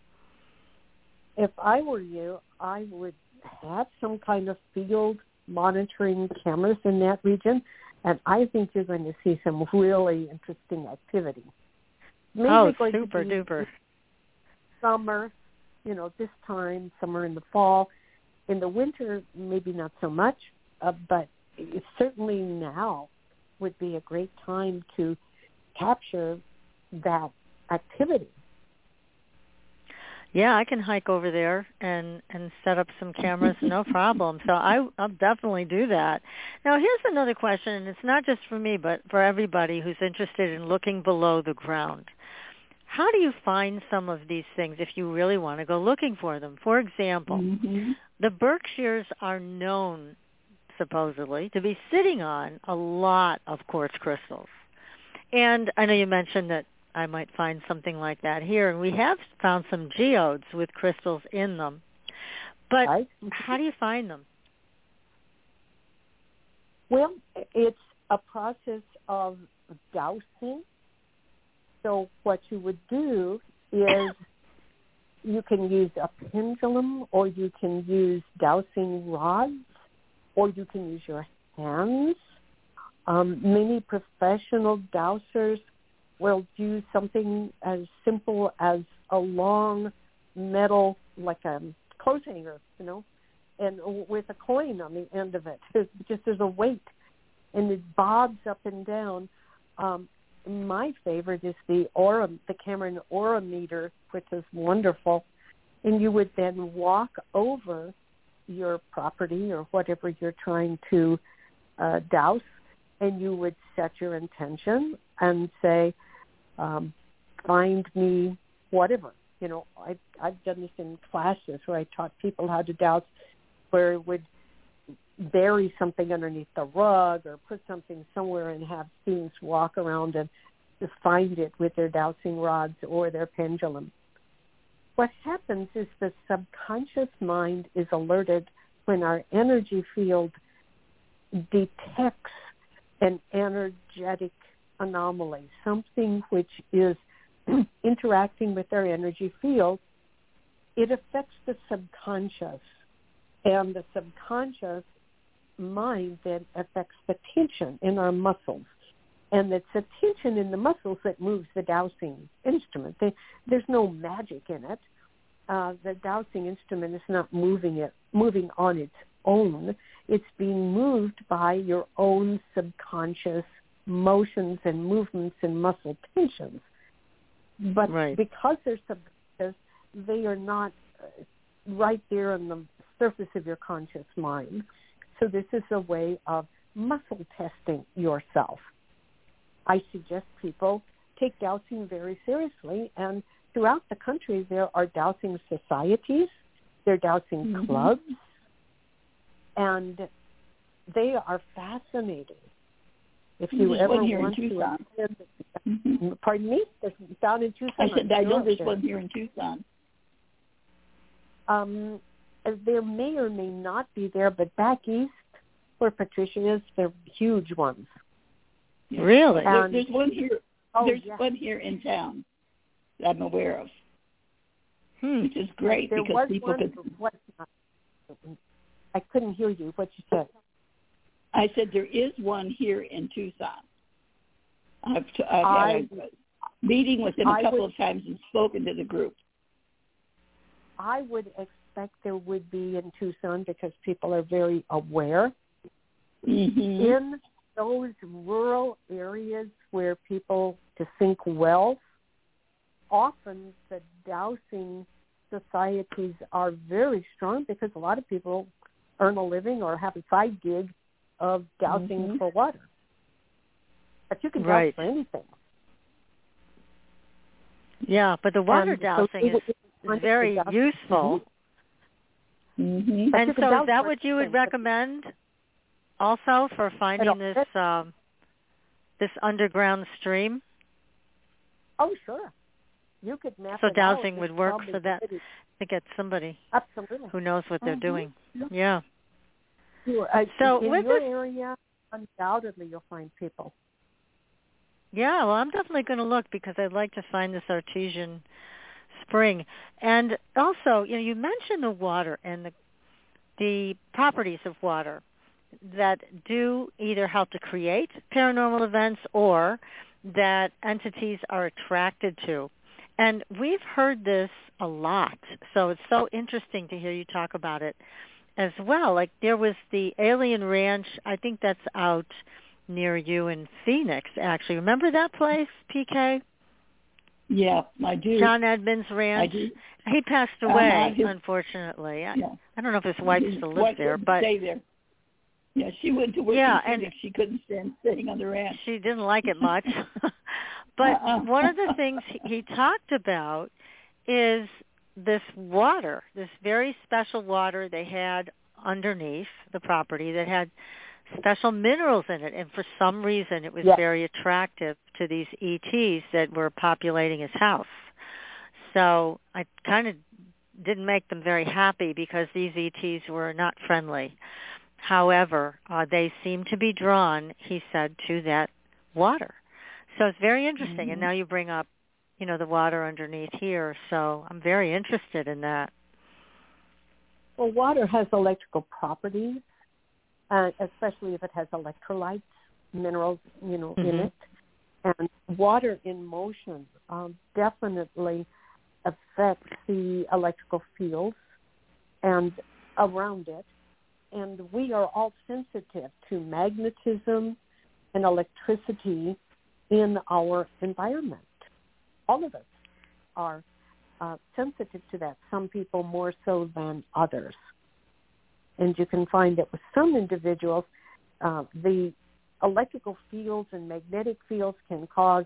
If I were you, I would have some kind of field monitoring cameras in that region, and I think you're going to see some really interesting activity. Maybe oh, going super duper. Summer, you know, this time, summer in the fall. In the winter, maybe not so much, uh, but certainly now would be a great time to capture that activity. Yeah, I can hike over there and and set up some cameras, no [laughs] problem. So I I'll definitely do that. Now here's another question, and it's not just for me, but for everybody who's interested in looking below the ground. How do you find some of these things if you really want to go looking for them? For example, Mhm. the Berkshires are known supposedly to be sitting on a lot of quartz crystals. And I know you mentioned that I might find something like that here, and we have found some geodes with crystals in them. But right? how do you find them? Well, it's a process of dowsing. So what you would do is you can use a pendulum or you can use dowsing rods or you can use your hands. Um, many professional dowsers will do something as simple as a long metal, like a clothes hanger, you know, and with a coin on the end of it. [laughs] It's just there's a weight, and it bobs up and down. Um, my favorite is the aura, the Cameron Aurameter, which is wonderful. And you would then walk over your property or whatever you're trying to uh, dowse, and you would set your intention and say, um, "Find me whatever." You know, I've I've done this in classes where I taught people how to dowse, where it would bury something underneath the rug or put something somewhere and have students walk around and find it with their dowsing rods or their pendulum. What happens is the subconscious mind is alerted when our energy field detects an energetic anomaly, something which is [clears throat] interacting with their energy field, it affects the subconscious. And the subconscious mind then affects the tension in our muscles. And it's a tension in the muscles that moves the dowsing instrument. They, there's no magic in it. Uh, the dowsing instrument is not moving it, moving on its own. It's being moved by your own subconscious motions and movements and muscle tensions. But right. because they're subconscious, they are not uh, right there on the surface of your conscious mind. So this is a way of muscle testing yourself. I suggest people take dowsing very seriously and throughout the country there are dowsing societies, there are dowsing Mhm. clubs, and they are fascinating. If you There's ever one here in want to Tucson. attend, Mhm. pardon me, There's down in Tucson. I said I'm know there's there- one here in Tucson. Um, there may or may not be there, but back east, where Patricia is, they're huge ones. Yeah. Really? And- there's one here. Oh, there's yeah. one here in town that I'm aware of, Hmm. which is great there because was people one, could. I couldn't hear you. What you said? I said there is one here in Tucson. I've, t- I've I- had a meeting with them a I couple would- of times and spoken to the group. I would expect there would be in Tucson because people are very aware. Mm-hmm. In those rural areas where people to think wealth, often the dowsing societies are very strong because a lot of people earn a living or have a side gig of dowsing Mhm. for water. But you can dowse Right. for anything. Yeah, but the water And so dowsing it- is, it- is very useful. Mm-hmm. And so is that what you would recommend also for finding this um, this underground stream? Oh, sure. You could map So dowsing would work for that. To get somebody Absolutely. who knows what they're Mhm. doing. Yeah. Sure. Uh, So in your area, undoubtedly you'll find people. Yeah, well, I'm definitely going to look because I'd like to find this artesian spring. And also, you know, you mentioned the water and the the properties of water that do either help to create paranormal events or that entities are attracted to. And we've heard this a lot. So it's so interesting to hear you talk about it as well. Like there was the Alien Ranch, I think that's out near you in Phoenix, actually. Remember that place, PK? Yeah, I do. John Edmonds I Ranch. do. He passed Uh-huh. away, His- unfortunately. I, Yeah. I don't know if his wife His still lives there, but stay there. Yeah, she went to work Yeah, and- Phoenix. She couldn't stand sitting on the ranch. she didn't like it much. [laughs] but Uh-uh. one of the things he talked about is this water, this very special water they had underneath the property that had special minerals in it and for some reason it was Yes. very attractive to these ETs that were populating his house. So I kind of didn't make them very happy because these ETs were not friendly. However, uh, they seem to be drawn, he said, to that water. So it's very interesting. And Mhm. now you bring up, you know, the water underneath here. So I'm very interested in that. Well, water has electrical properties, uh, especially if it has electrolytes, minerals, you know, in Mhm. it. And water in motion um, definitely affects the electrical fields and around it. And we are all sensitive to magnetism and electricity in our environment. All of us are uh, sensitive to that. Some people more so than others. And you can find that with some individuals, uh, the electrical fields and magnetic fields can cause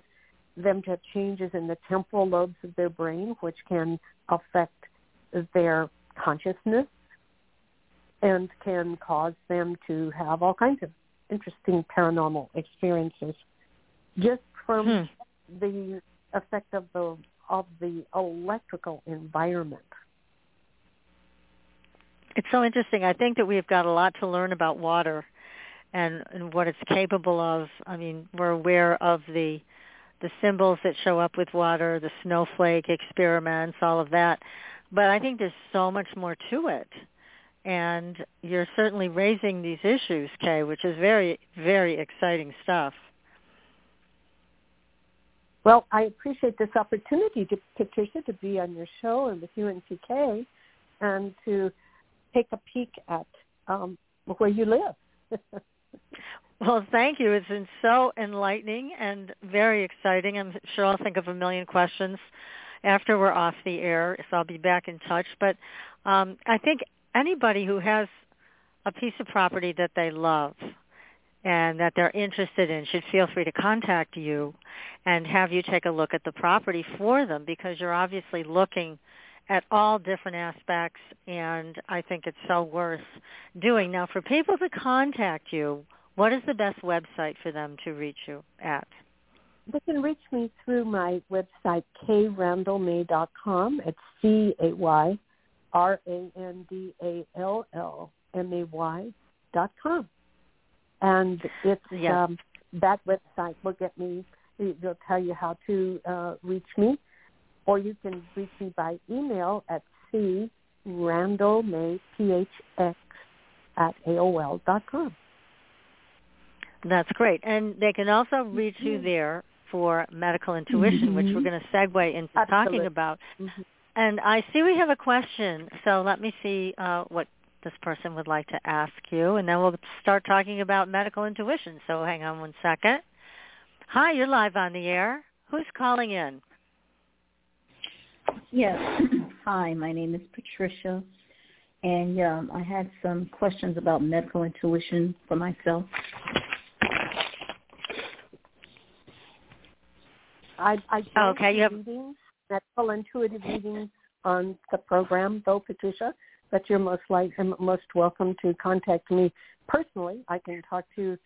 them to have changes in the temporal lobes of their brain, which can affect their consciousness and can cause them to have all kinds of interesting paranormal experiences just from Hmm. the effect of the of the electrical environment. It's so interesting. I think that we've got a lot to learn about water and, and what it's capable of. I mean, we're aware of the the symbols that show up with water, the snowflake experiments, all of that. But I think there's so much more to it. And you're certainly raising these issues, Cay, which is very, very exciting stuff. Well, I appreciate this opportunity, to, Patricia, to be on your show and with UNCK and to take a peek at um, where you live. [laughs] well, thank you. It's been so enlightening and very exciting. I'm sure I'll think of a million questions after we're off the air, so I'll be back in touch. But um, I think anybody who has a piece of property that they love and that they're interested in should feel free to contact you and have you take a look at the property for them because you're obviously looking at all different aspects and I think it's so worth doing. Now for people to contact you, what is the best website for them to reach you at? They can reach me through my website, cayrandallmay.com. It's C-A-Y-R-A-N-D-A-L-L-M-A-Y dot com and it's um, that website will get me. It'll tell you how to uh, reach me, or you can reach me by email at c randall may phx at aol dot com. That's great, and they can also reach you mm-hmm. there for medical intuition, mm-hmm. which we're going to segue into Absolutely. talking about. Mm-hmm. And I see we have a question, so let me see uh, what this person would like to ask you, and then we'll start talking about medical intuition. So hang on one second. Hi, you're live on the air. Who's calling in? Yes. [clears throat] Hi, my name is Patricia, and um, I had some questions about medical intuition for myself. I, I okay, you have medical intuitive readings on the program, though, Patricia but you're most like most welcome to contact me personally. I can talk to you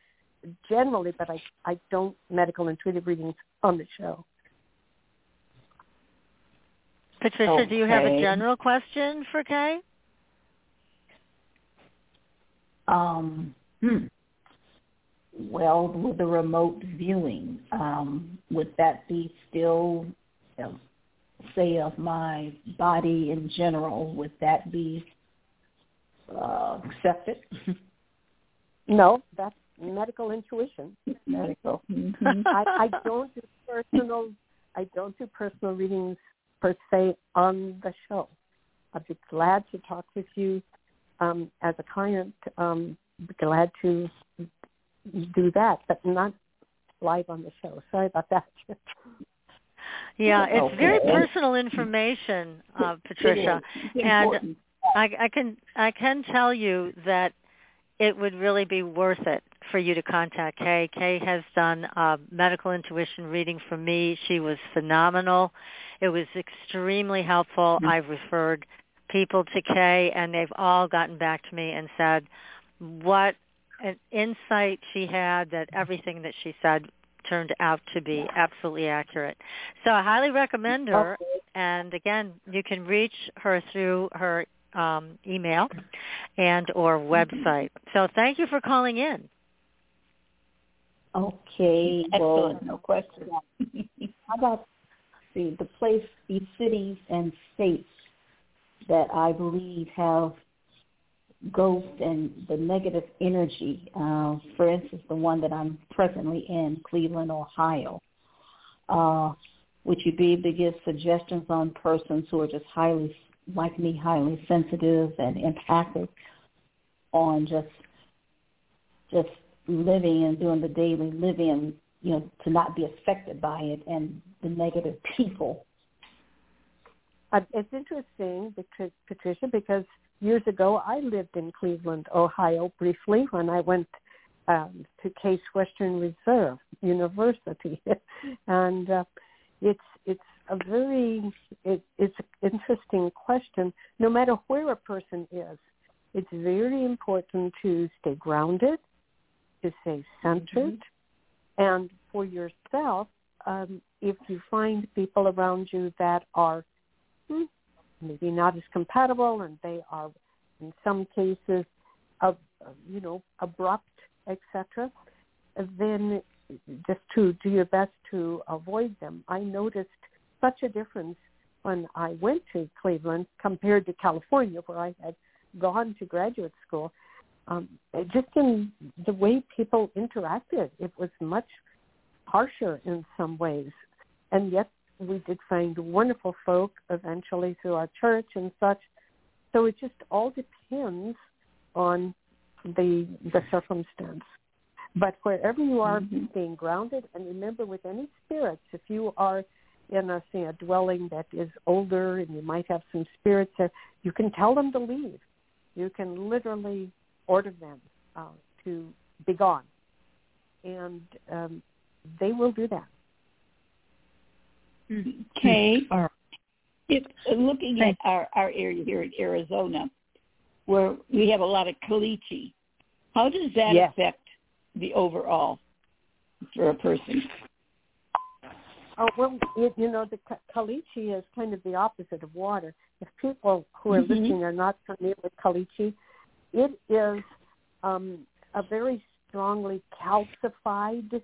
generally, but I I don't medical intuitive readings on the show. Patricia, okay. do you have a general question for Cay? Um, hmm. Well, with the remote viewing, um, would that be still, say, of my body in general? Would that be uh, accept it? [laughs] no, that's medical intuition. Medical. Mm-hmm. [laughs] I, I don't do personal. I don't do personal readings per se on the show. I'd be glad to talk with you um, as a client. Um, be glad to do that, but not live on the show. Sorry about that. yeah, [laughs] it's very personal information, uh, Patricia, and I, I can I can tell you that it would really be worth it for you to contact Cay. Cay has done a medical intuition reading for me. She was phenomenal. It was extremely helpful. Mm-hmm. I've referred people to Cay, and they've all gotten back to me and said what an insight she had that everything that she said turned out to be absolutely accurate. So I highly recommend her. And again, you can reach her through her um, email and or website. So thank you for calling in. Okay, Excellent. well, no question. [laughs] How about see the place, the cities and states that I believe have ghosts and the negative energy. Uh, for instance, the one that I'm presently in, Cleveland, Ohio. Uh, would you be able to give suggestions on persons who are just highly like me highly sensitive and empathic on just just living and doing the daily living, you know, to not be affected by it and the negative people. Uh, it's interesting, because, Patricia, because years ago I lived in Cleveland, Ohio, briefly when I went um, to Case Western Reserve University, [laughs] and uh, it's it's a very it, it's an interesting question. No matter where a person is, it's very important to stay grounded, to stay centered, mm-hmm. and for yourself, um, if you find people around you that are hmm, maybe not as compatible and they are in some cases, of you know, abrupt, etc., then just to do your best to avoid them. I noticed such a difference when I went to Cleveland compared to California, where I had gone to graduate school. Um, just in the way people interacted, it was much harsher in some ways, and yet we did find wonderful folk eventually through our church and such. So it just all depends on the the circumstance. But wherever you are, Mhm. staying grounded, and remember, with any spirits, if you are in a say a dwelling that is older and you might have some spirits there, you can tell them to leave. You can literally order them uh, to be gone, and um, they will do that. Okay. All right. If, looking at our, our area here in Arizona, where we have a lot of caliche, how does that Yes. affect the overall for a person? Oh well, it, you know the caliche is kind of the opposite of water. If people who are Mhm. listening are not familiar with caliche, it is um, a very strongly calcified,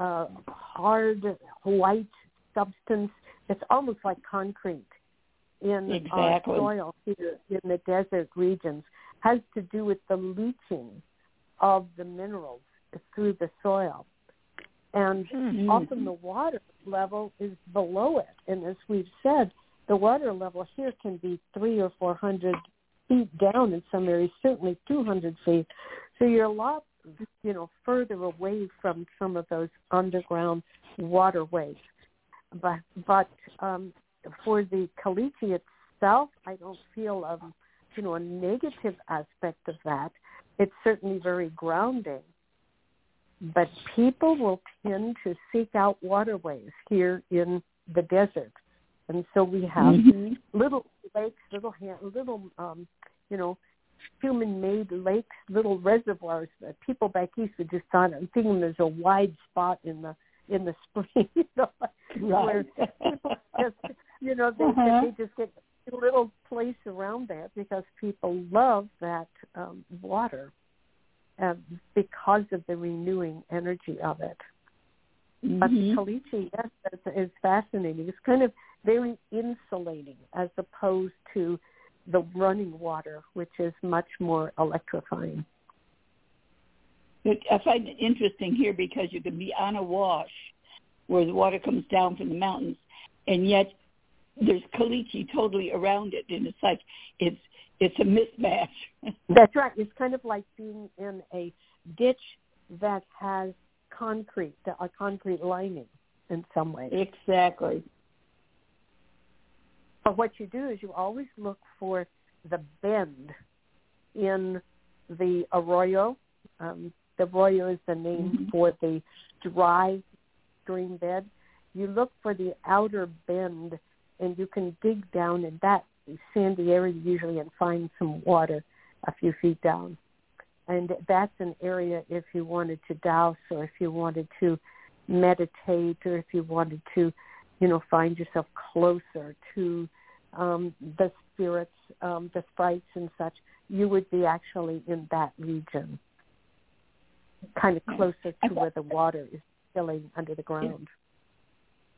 uh, hard white substance. It's almost like concrete in Exactly. our soil here in the desert regions. Has to do with the leaching of the minerals through the soil. And Mhm. often the water level is below it. And as we've said, the water level here can be three or four hundred feet down in some areas, certainly two hundred feet. So you're a lot, you know, further away from some of those underground waterways. But but um, for the caliche itself, I don't feel um, you know a negative aspect of that. It's certainly very grounding but people will tend to seek out waterways here in the desert, and so we have Mhm. little lakes, little ha- little um, you know human-made lakes, little reservoirs. that people back east would just thought I'm thinking there's a wide spot in the in the [laughs] spring, you know, where people just you know they Uh-huh. they just get a little place around there because people love that um, water uh, because of the renewing energy of it. But the caliche, yes, is, is fascinating. It's kind of very insulating as opposed to the running water, which is much more electrifying. I find it interesting here because you can be on a wash where the water comes down from the mountains, and yet there's caliche totally around it, and it's like it's it's a mismatch. [laughs] That's right. It's kind of like being in a ditch that has concrete, a concrete lining in some way. exactly. But what you do is you always look for the bend in the arroyo. Um, the arroyo is the name Mhm. for the dry stream bed. You look for the outer bend, and you can dig down in that sandy area usually and find some water a few feet down. And that's an area if you wanted to dowse or if you wanted to meditate or if you wanted to, you know, find yourself closer to um, the spirits, um, the sprites and such, you would be actually in that region, kind of closer to where the water is filling under the ground.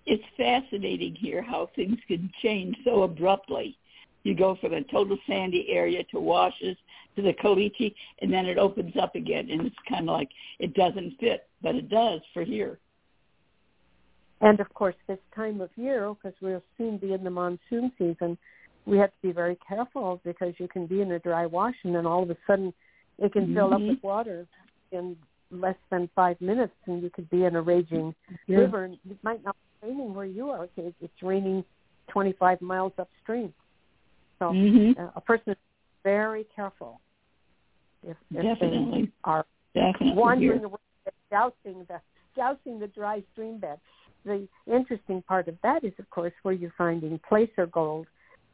It's fascinating here how things can change so abruptly. You go from a total sandy area to washes to the caliche, and then it opens up again, and it's kind of like it doesn't fit, but it does for here. And of course, this time of year, because we'll soon be in the monsoon season, we have to be very careful because you can be in a dry wash and then all of a sudden it can fill up Mhm. with water in less than five minutes and you could be in a raging river and it might not be raining where you are. Okay, it's raining 25 miles upstream. So Mhm. uh, a person is very careful if, if Definitely. they are Definitely wandering here. away, dowsing the dowsing the dry stream bed. The interesting part of that is, of course, where you're finding placer gold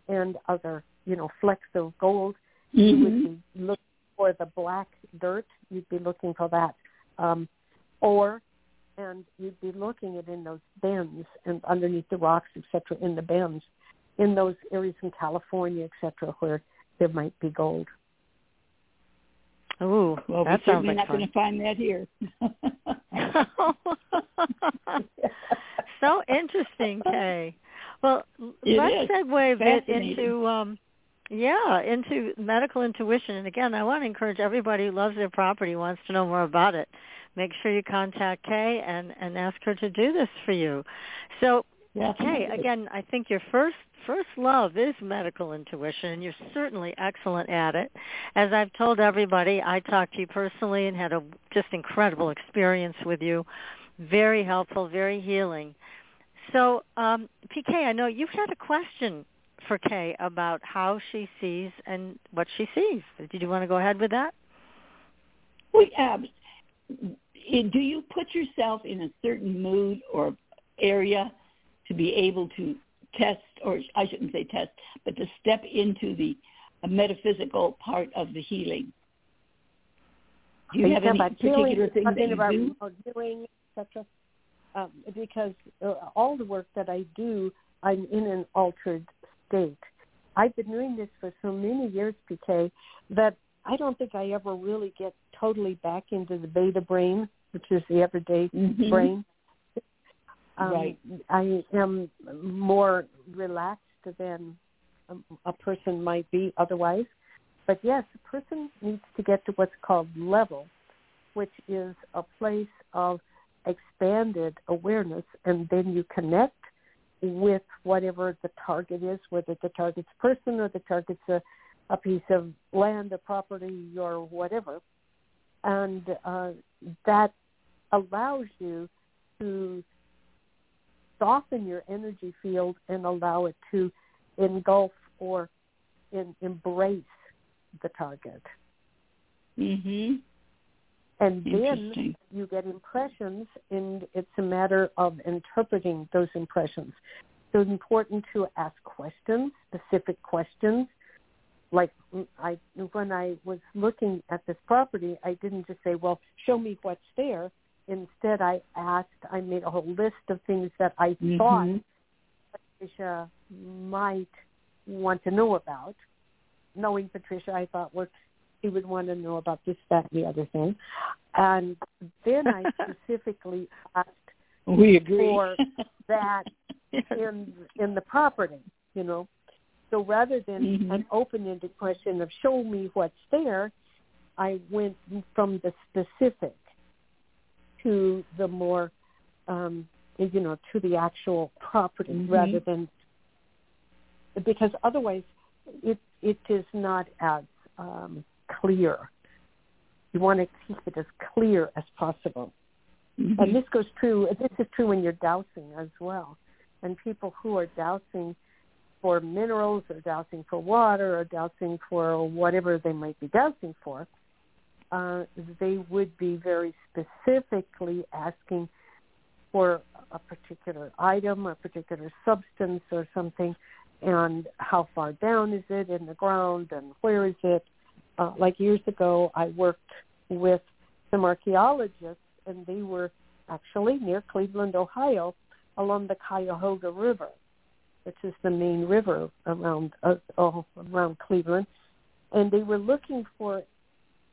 and other, you know, flecks of gold. You Mhm. would be looking for the black dirt. You'd be looking for that, um, or and you'd be looking at in those bends and underneath the rocks, etc., in the bends, in those areas in California, etc., where there might be gold. Ooh, well, that we're sounds certainly like not going to find that here. [laughs] [laughs] so interesting, Cay. Well, It let's is. segue a bit into um yeah, into medical intuition. And again, I want to encourage everybody who loves their property, wants to know more about it. Make sure you contact Cay and and ask her to do this for you. So, Cay, again, I think your first first love is medical intuition, and you're certainly excellent at it. As I've told everybody, I talked to you personally and had a just incredible experience with you. Very helpful, very healing. So, um, PK, I know you've had a question for Cay about how she sees and what she sees. Did you want to go ahead with that? Well, but Do you put yourself in a certain mood or area to be able to test, or I shouldn't say test, but to step into the metaphysical part of the healing? Do you Are have any particular things that you about do? viewing, etc. Um, because uh, all the work that I do, I'm in an altered state. I've been doing this for so many years, PK, that I don't think I ever really get totally back into the beta brain, which is the everyday Mhm. brain. Um, Right. I am more relaxed than a, a person might be otherwise. But yes, a person needs to get to what's called level, which is a place of expanded awareness, and then you connect with whatever the target is, whether the target's a person or the target's a, a piece of land, a property, or whatever. And uh, that allows you to soften your energy field and allow it to engulf or in, embrace the target. Mhm. And then you get impressions, and it's a matter of interpreting those impressions. So it's important to ask questions, specific questions. Like mm, I, when I was looking at this property, I didn't just say, "Well, show me what's there." Instead, I asked. I made a whole list of things that I thought Mhm. Patricia might want to know about. Knowing Patricia, I thought, well, she would want to know about this, that, and the other thing. And then I [laughs] specifically asked We agree. for [laughs] that in in the property, you know. So rather than Mhm. an open-ended question of "show me what's there," I went from the specific to the more, um, you know, to the actual property Mhm. rather than because otherwise it it is not as um, clear. You want to keep it as clear as possible. Mhm. And this goes true. This is true when you're dowsing as well. And people who are dowsing for minerals or dowsing for water or dowsing for whatever they might be dowsing for, uh, they would be very specifically asking for a particular item, a particular substance or something, and how far down is it in the ground and where is it. Uh, like years ago, I worked with some archaeologists, and they were actually near Cleveland, Ohio, along the Cuyahoga River, which is the main river around uh, oh, around Cleveland, and they were looking for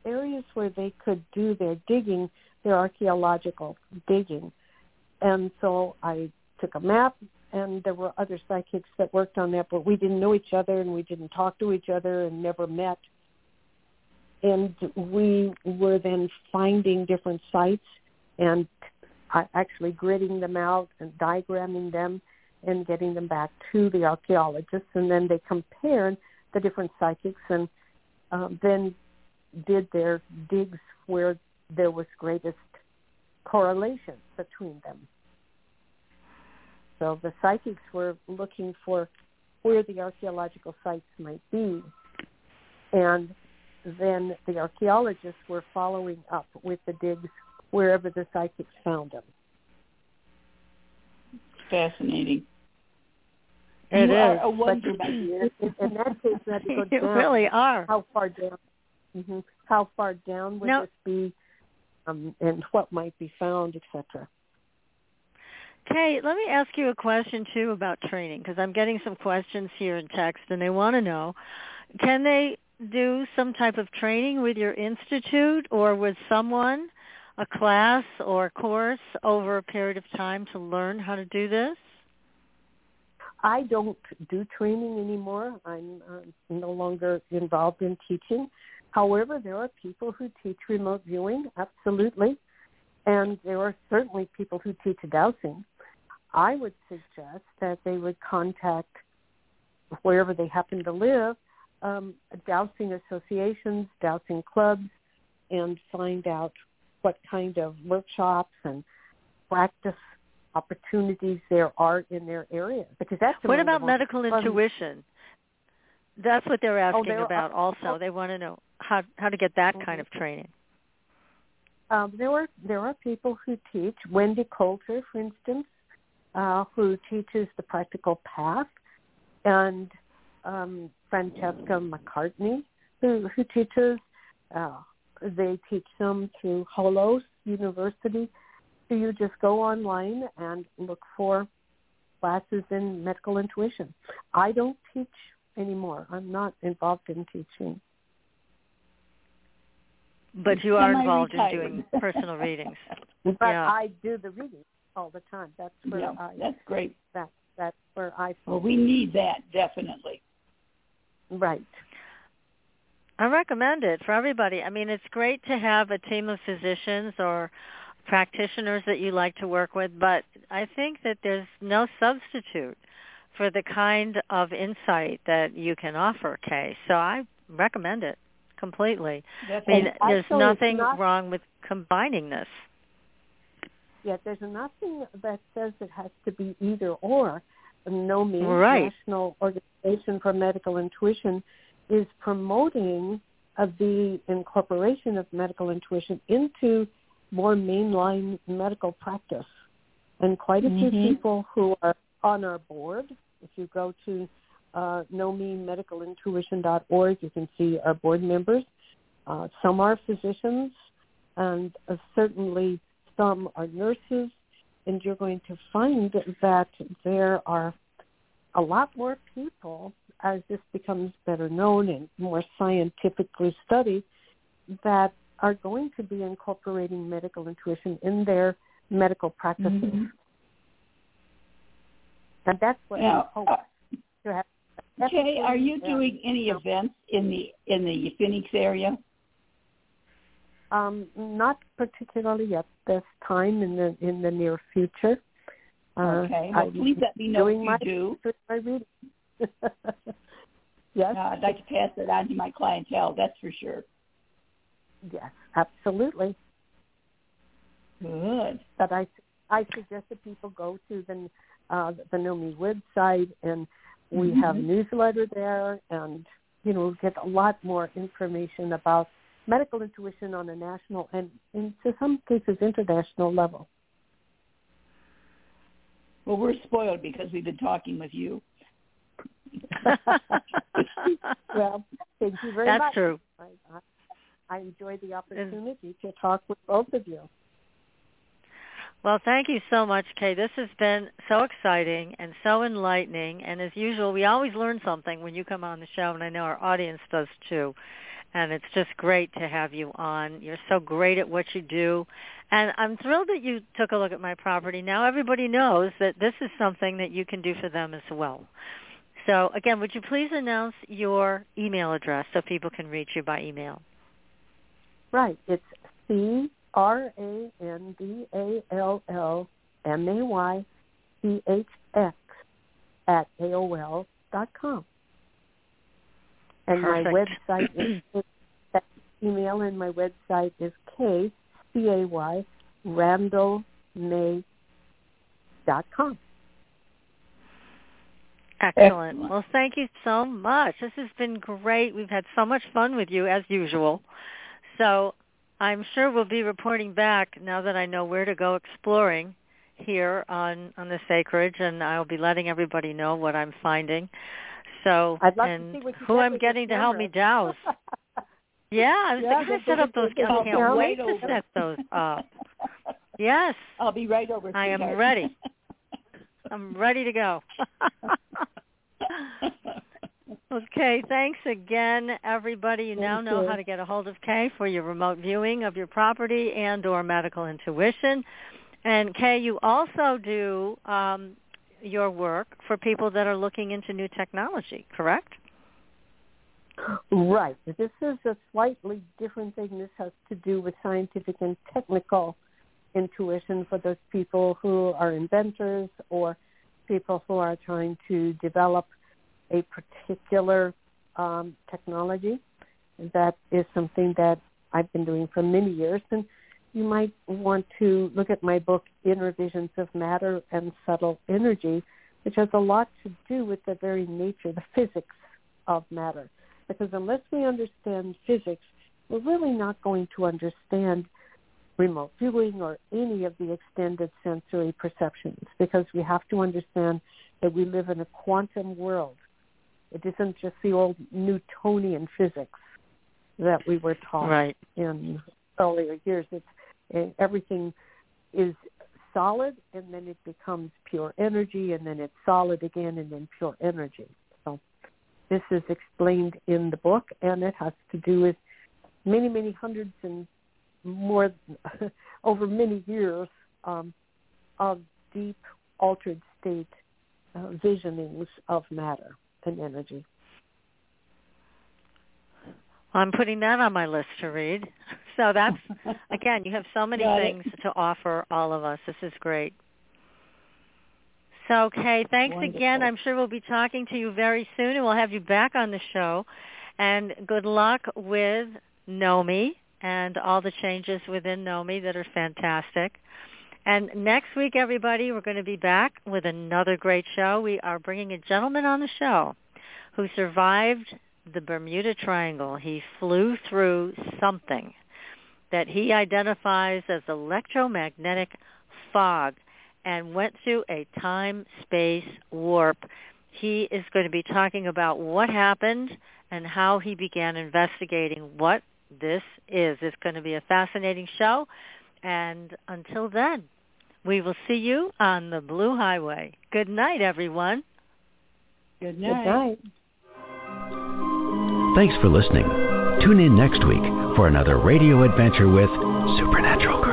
areas where they could do their digging, their archaeological digging. And so I took a map, and there were other psychics that worked on that, but we didn't know each other, and we didn't talk to each other, and never met. And we were then finding different sites and uh, actually gridding them out and diagramming them and getting them back to the archaeologists, and then they compared the different psychics and um, then did their digs where there was greatest correlation between them. So the psychics were looking for where the archaeological sites might be, and then the archaeologists were following up with the digs wherever the psychics found them. Fascinating. It you is. are a wonder, my dear. In, in that case, you had [laughs] you down. really are. How far down? Hmm How far down would Now- this be, um, and what might be found, etc. Cay, let me ask you a question too about training because I'm getting some questions here in text and they want to know can they do some type of training with your institute or with someone, a class or a course over a period of time to learn how to do this? I don't do training anymore. I'm uh, no longer involved in teaching. However, there are people who teach remote viewing, absolutely, and there are certainly people who teach dowsing. I would suggest that they would contact wherever they happen to live, um, dowsing associations, dowsing clubs, and find out what kind of workshops and practice opportunities there are in their area. Because that's what about medical fun. intuition? That's what they're asking oh, about. Are, also, they want to know how how to get that kind of training. Um, there are there are people who teach. Wendie Colter, for instance, uh, who teaches the practical path, and um, Francesca McCartney, who, who teaches. Uh, they teach them through Holos University. So you just go online and look for classes in medical intuition. I don't teach anymore. I'm not involved in teaching. But you are involved in doing [laughs] personal readings. But yeah. I do the readings all the time. That's where yeah, I. That's great. That that's where I. Well, we need that definitely. Right. I recommend it for everybody. I mean, it's great to have a team of physicians or practitioners that you like to work with, but I think that there's no substitute for the kind of insight that you can offer, Cay. So I recommend it completely. That's I mean, there's nothing not, wrong with combining this. Yeah, there's nothing that says it has to be either or. NOMI, right. National Organization for Medical Intuition, is promoting uh, the incorporation of medical intuition into more mainline medical practice. And quite a few mm-hmm. people who are on our board, if you go to uh, nomimedicalintuition.org, you can see our board members. Uh, some are physicians, and uh, certainly some are nurses, and you're going to find that there are a lot more people as this becomes better known and more scientifically studied that are going to be incorporating medical intuition in their medical practices. Mm-hmm. And that's what now, I hope uh, to have. Cay, are you doing any events in the in the Phoenix area? Um, not particularly at this time in the in the near future. Uh, okay. Well, please let me know if you my, do. [laughs] My reading. [laughs] yes. Uh, I'd like to pass that on to my clientele. That's for sure. Yes, absolutely. Good. But I I suggest that people go to the uh, the NOMI website, and we mm-hmm. have newsletter there, and you know get a lot more information about medical intuition on a national and, in to some cases, international level. Well, we're spoiled because we've been talking with you. [laughs] well, thank you very That's much. That's true. I, I, I enjoyed the opportunity to talk with both of you. Well, thank you so much, Cay. This has been so exciting and so enlightening. And as usual, we always learn something when you come on the show, and I know our audience does too. And it's just great to have you on. You're so great at what you do. And I'm thrilled that you took a look at my property. Now everybody knows that this is something that you can do for them as well. So again, would you please announce your email address so people can reach you by email? Right. It's C R A N D A L L M A Y C H X at AOL dot com. And Perfect. my website is [clears throat] that email and my website is K C A Y Randall May dot com. Excellent. Excellent. Well, thank you so much. This has been great. We've had so much fun with you as usual. So I'm sure we'll be reporting back now that I know where to go exploring here on on this acreage, and I'll be letting everybody know what I'm finding. So I'd love and to see what who I'm getting to help me dowse. [laughs] Yeah, I was Yeah, thinking the to set up those. I can't is wait right to set those [laughs] up. Yes, I'll be right over. There. I am ready. [laughs] I'm ready to go. Okay, thanks again, everybody. You Thank now know you. how to get a hold of Cay for your remote viewing of your property and or medical intuition. And Cay, you also do um, your work for people that are looking into new technology, correct? Right. This is a slightly different thing. This has to do with scientific and technical intuition for those people who are inventors or people who are trying to develop a particular um, technology. That is something that I've been doing for many years. And you might want to look at my book, Inner Visions of Matter and Subtle Energy, which has a lot to do with the very nature, the physics of matter because unless we understand physics, we're really not going to understand remote viewing or any of the extended sensory perceptions because we have to understand that we live in a quantum world. It isn't just the old Newtonian physics that we were taught Right. in earlier years. It's eh, everything is solid and then it becomes pure energy and then it's solid again and then pure energy. So this is explained in the book and it has to do with many, many hundreds and more [laughs] over many years um, of deep altered state uh, visionings of matter and energy. I'm putting that on my list to read. [laughs] So that's [laughs] again, you have so many Got it. things to offer all of us. This is great. So, Cay, thanks again. I'm sure we'll be talking to you very soon, and we'll have you back on the show. And good luck with Nomi and all the changes within Nomi that are fantastic. And next week, everybody, we're going to be back with another great show. We are bringing a gentleman on the show who survived the Bermuda Triangle. He flew through something that he identifies as electromagnetic fog and went through a time-space warp. He is going to be talking about what happened and how he began investigating what this is. It's going to be a fascinating show. And until then, we will see you on the Blue Highway. Good night, everyone. Good Good night. Thanks for listening. Tune in next week for another radio adventure with Supernatural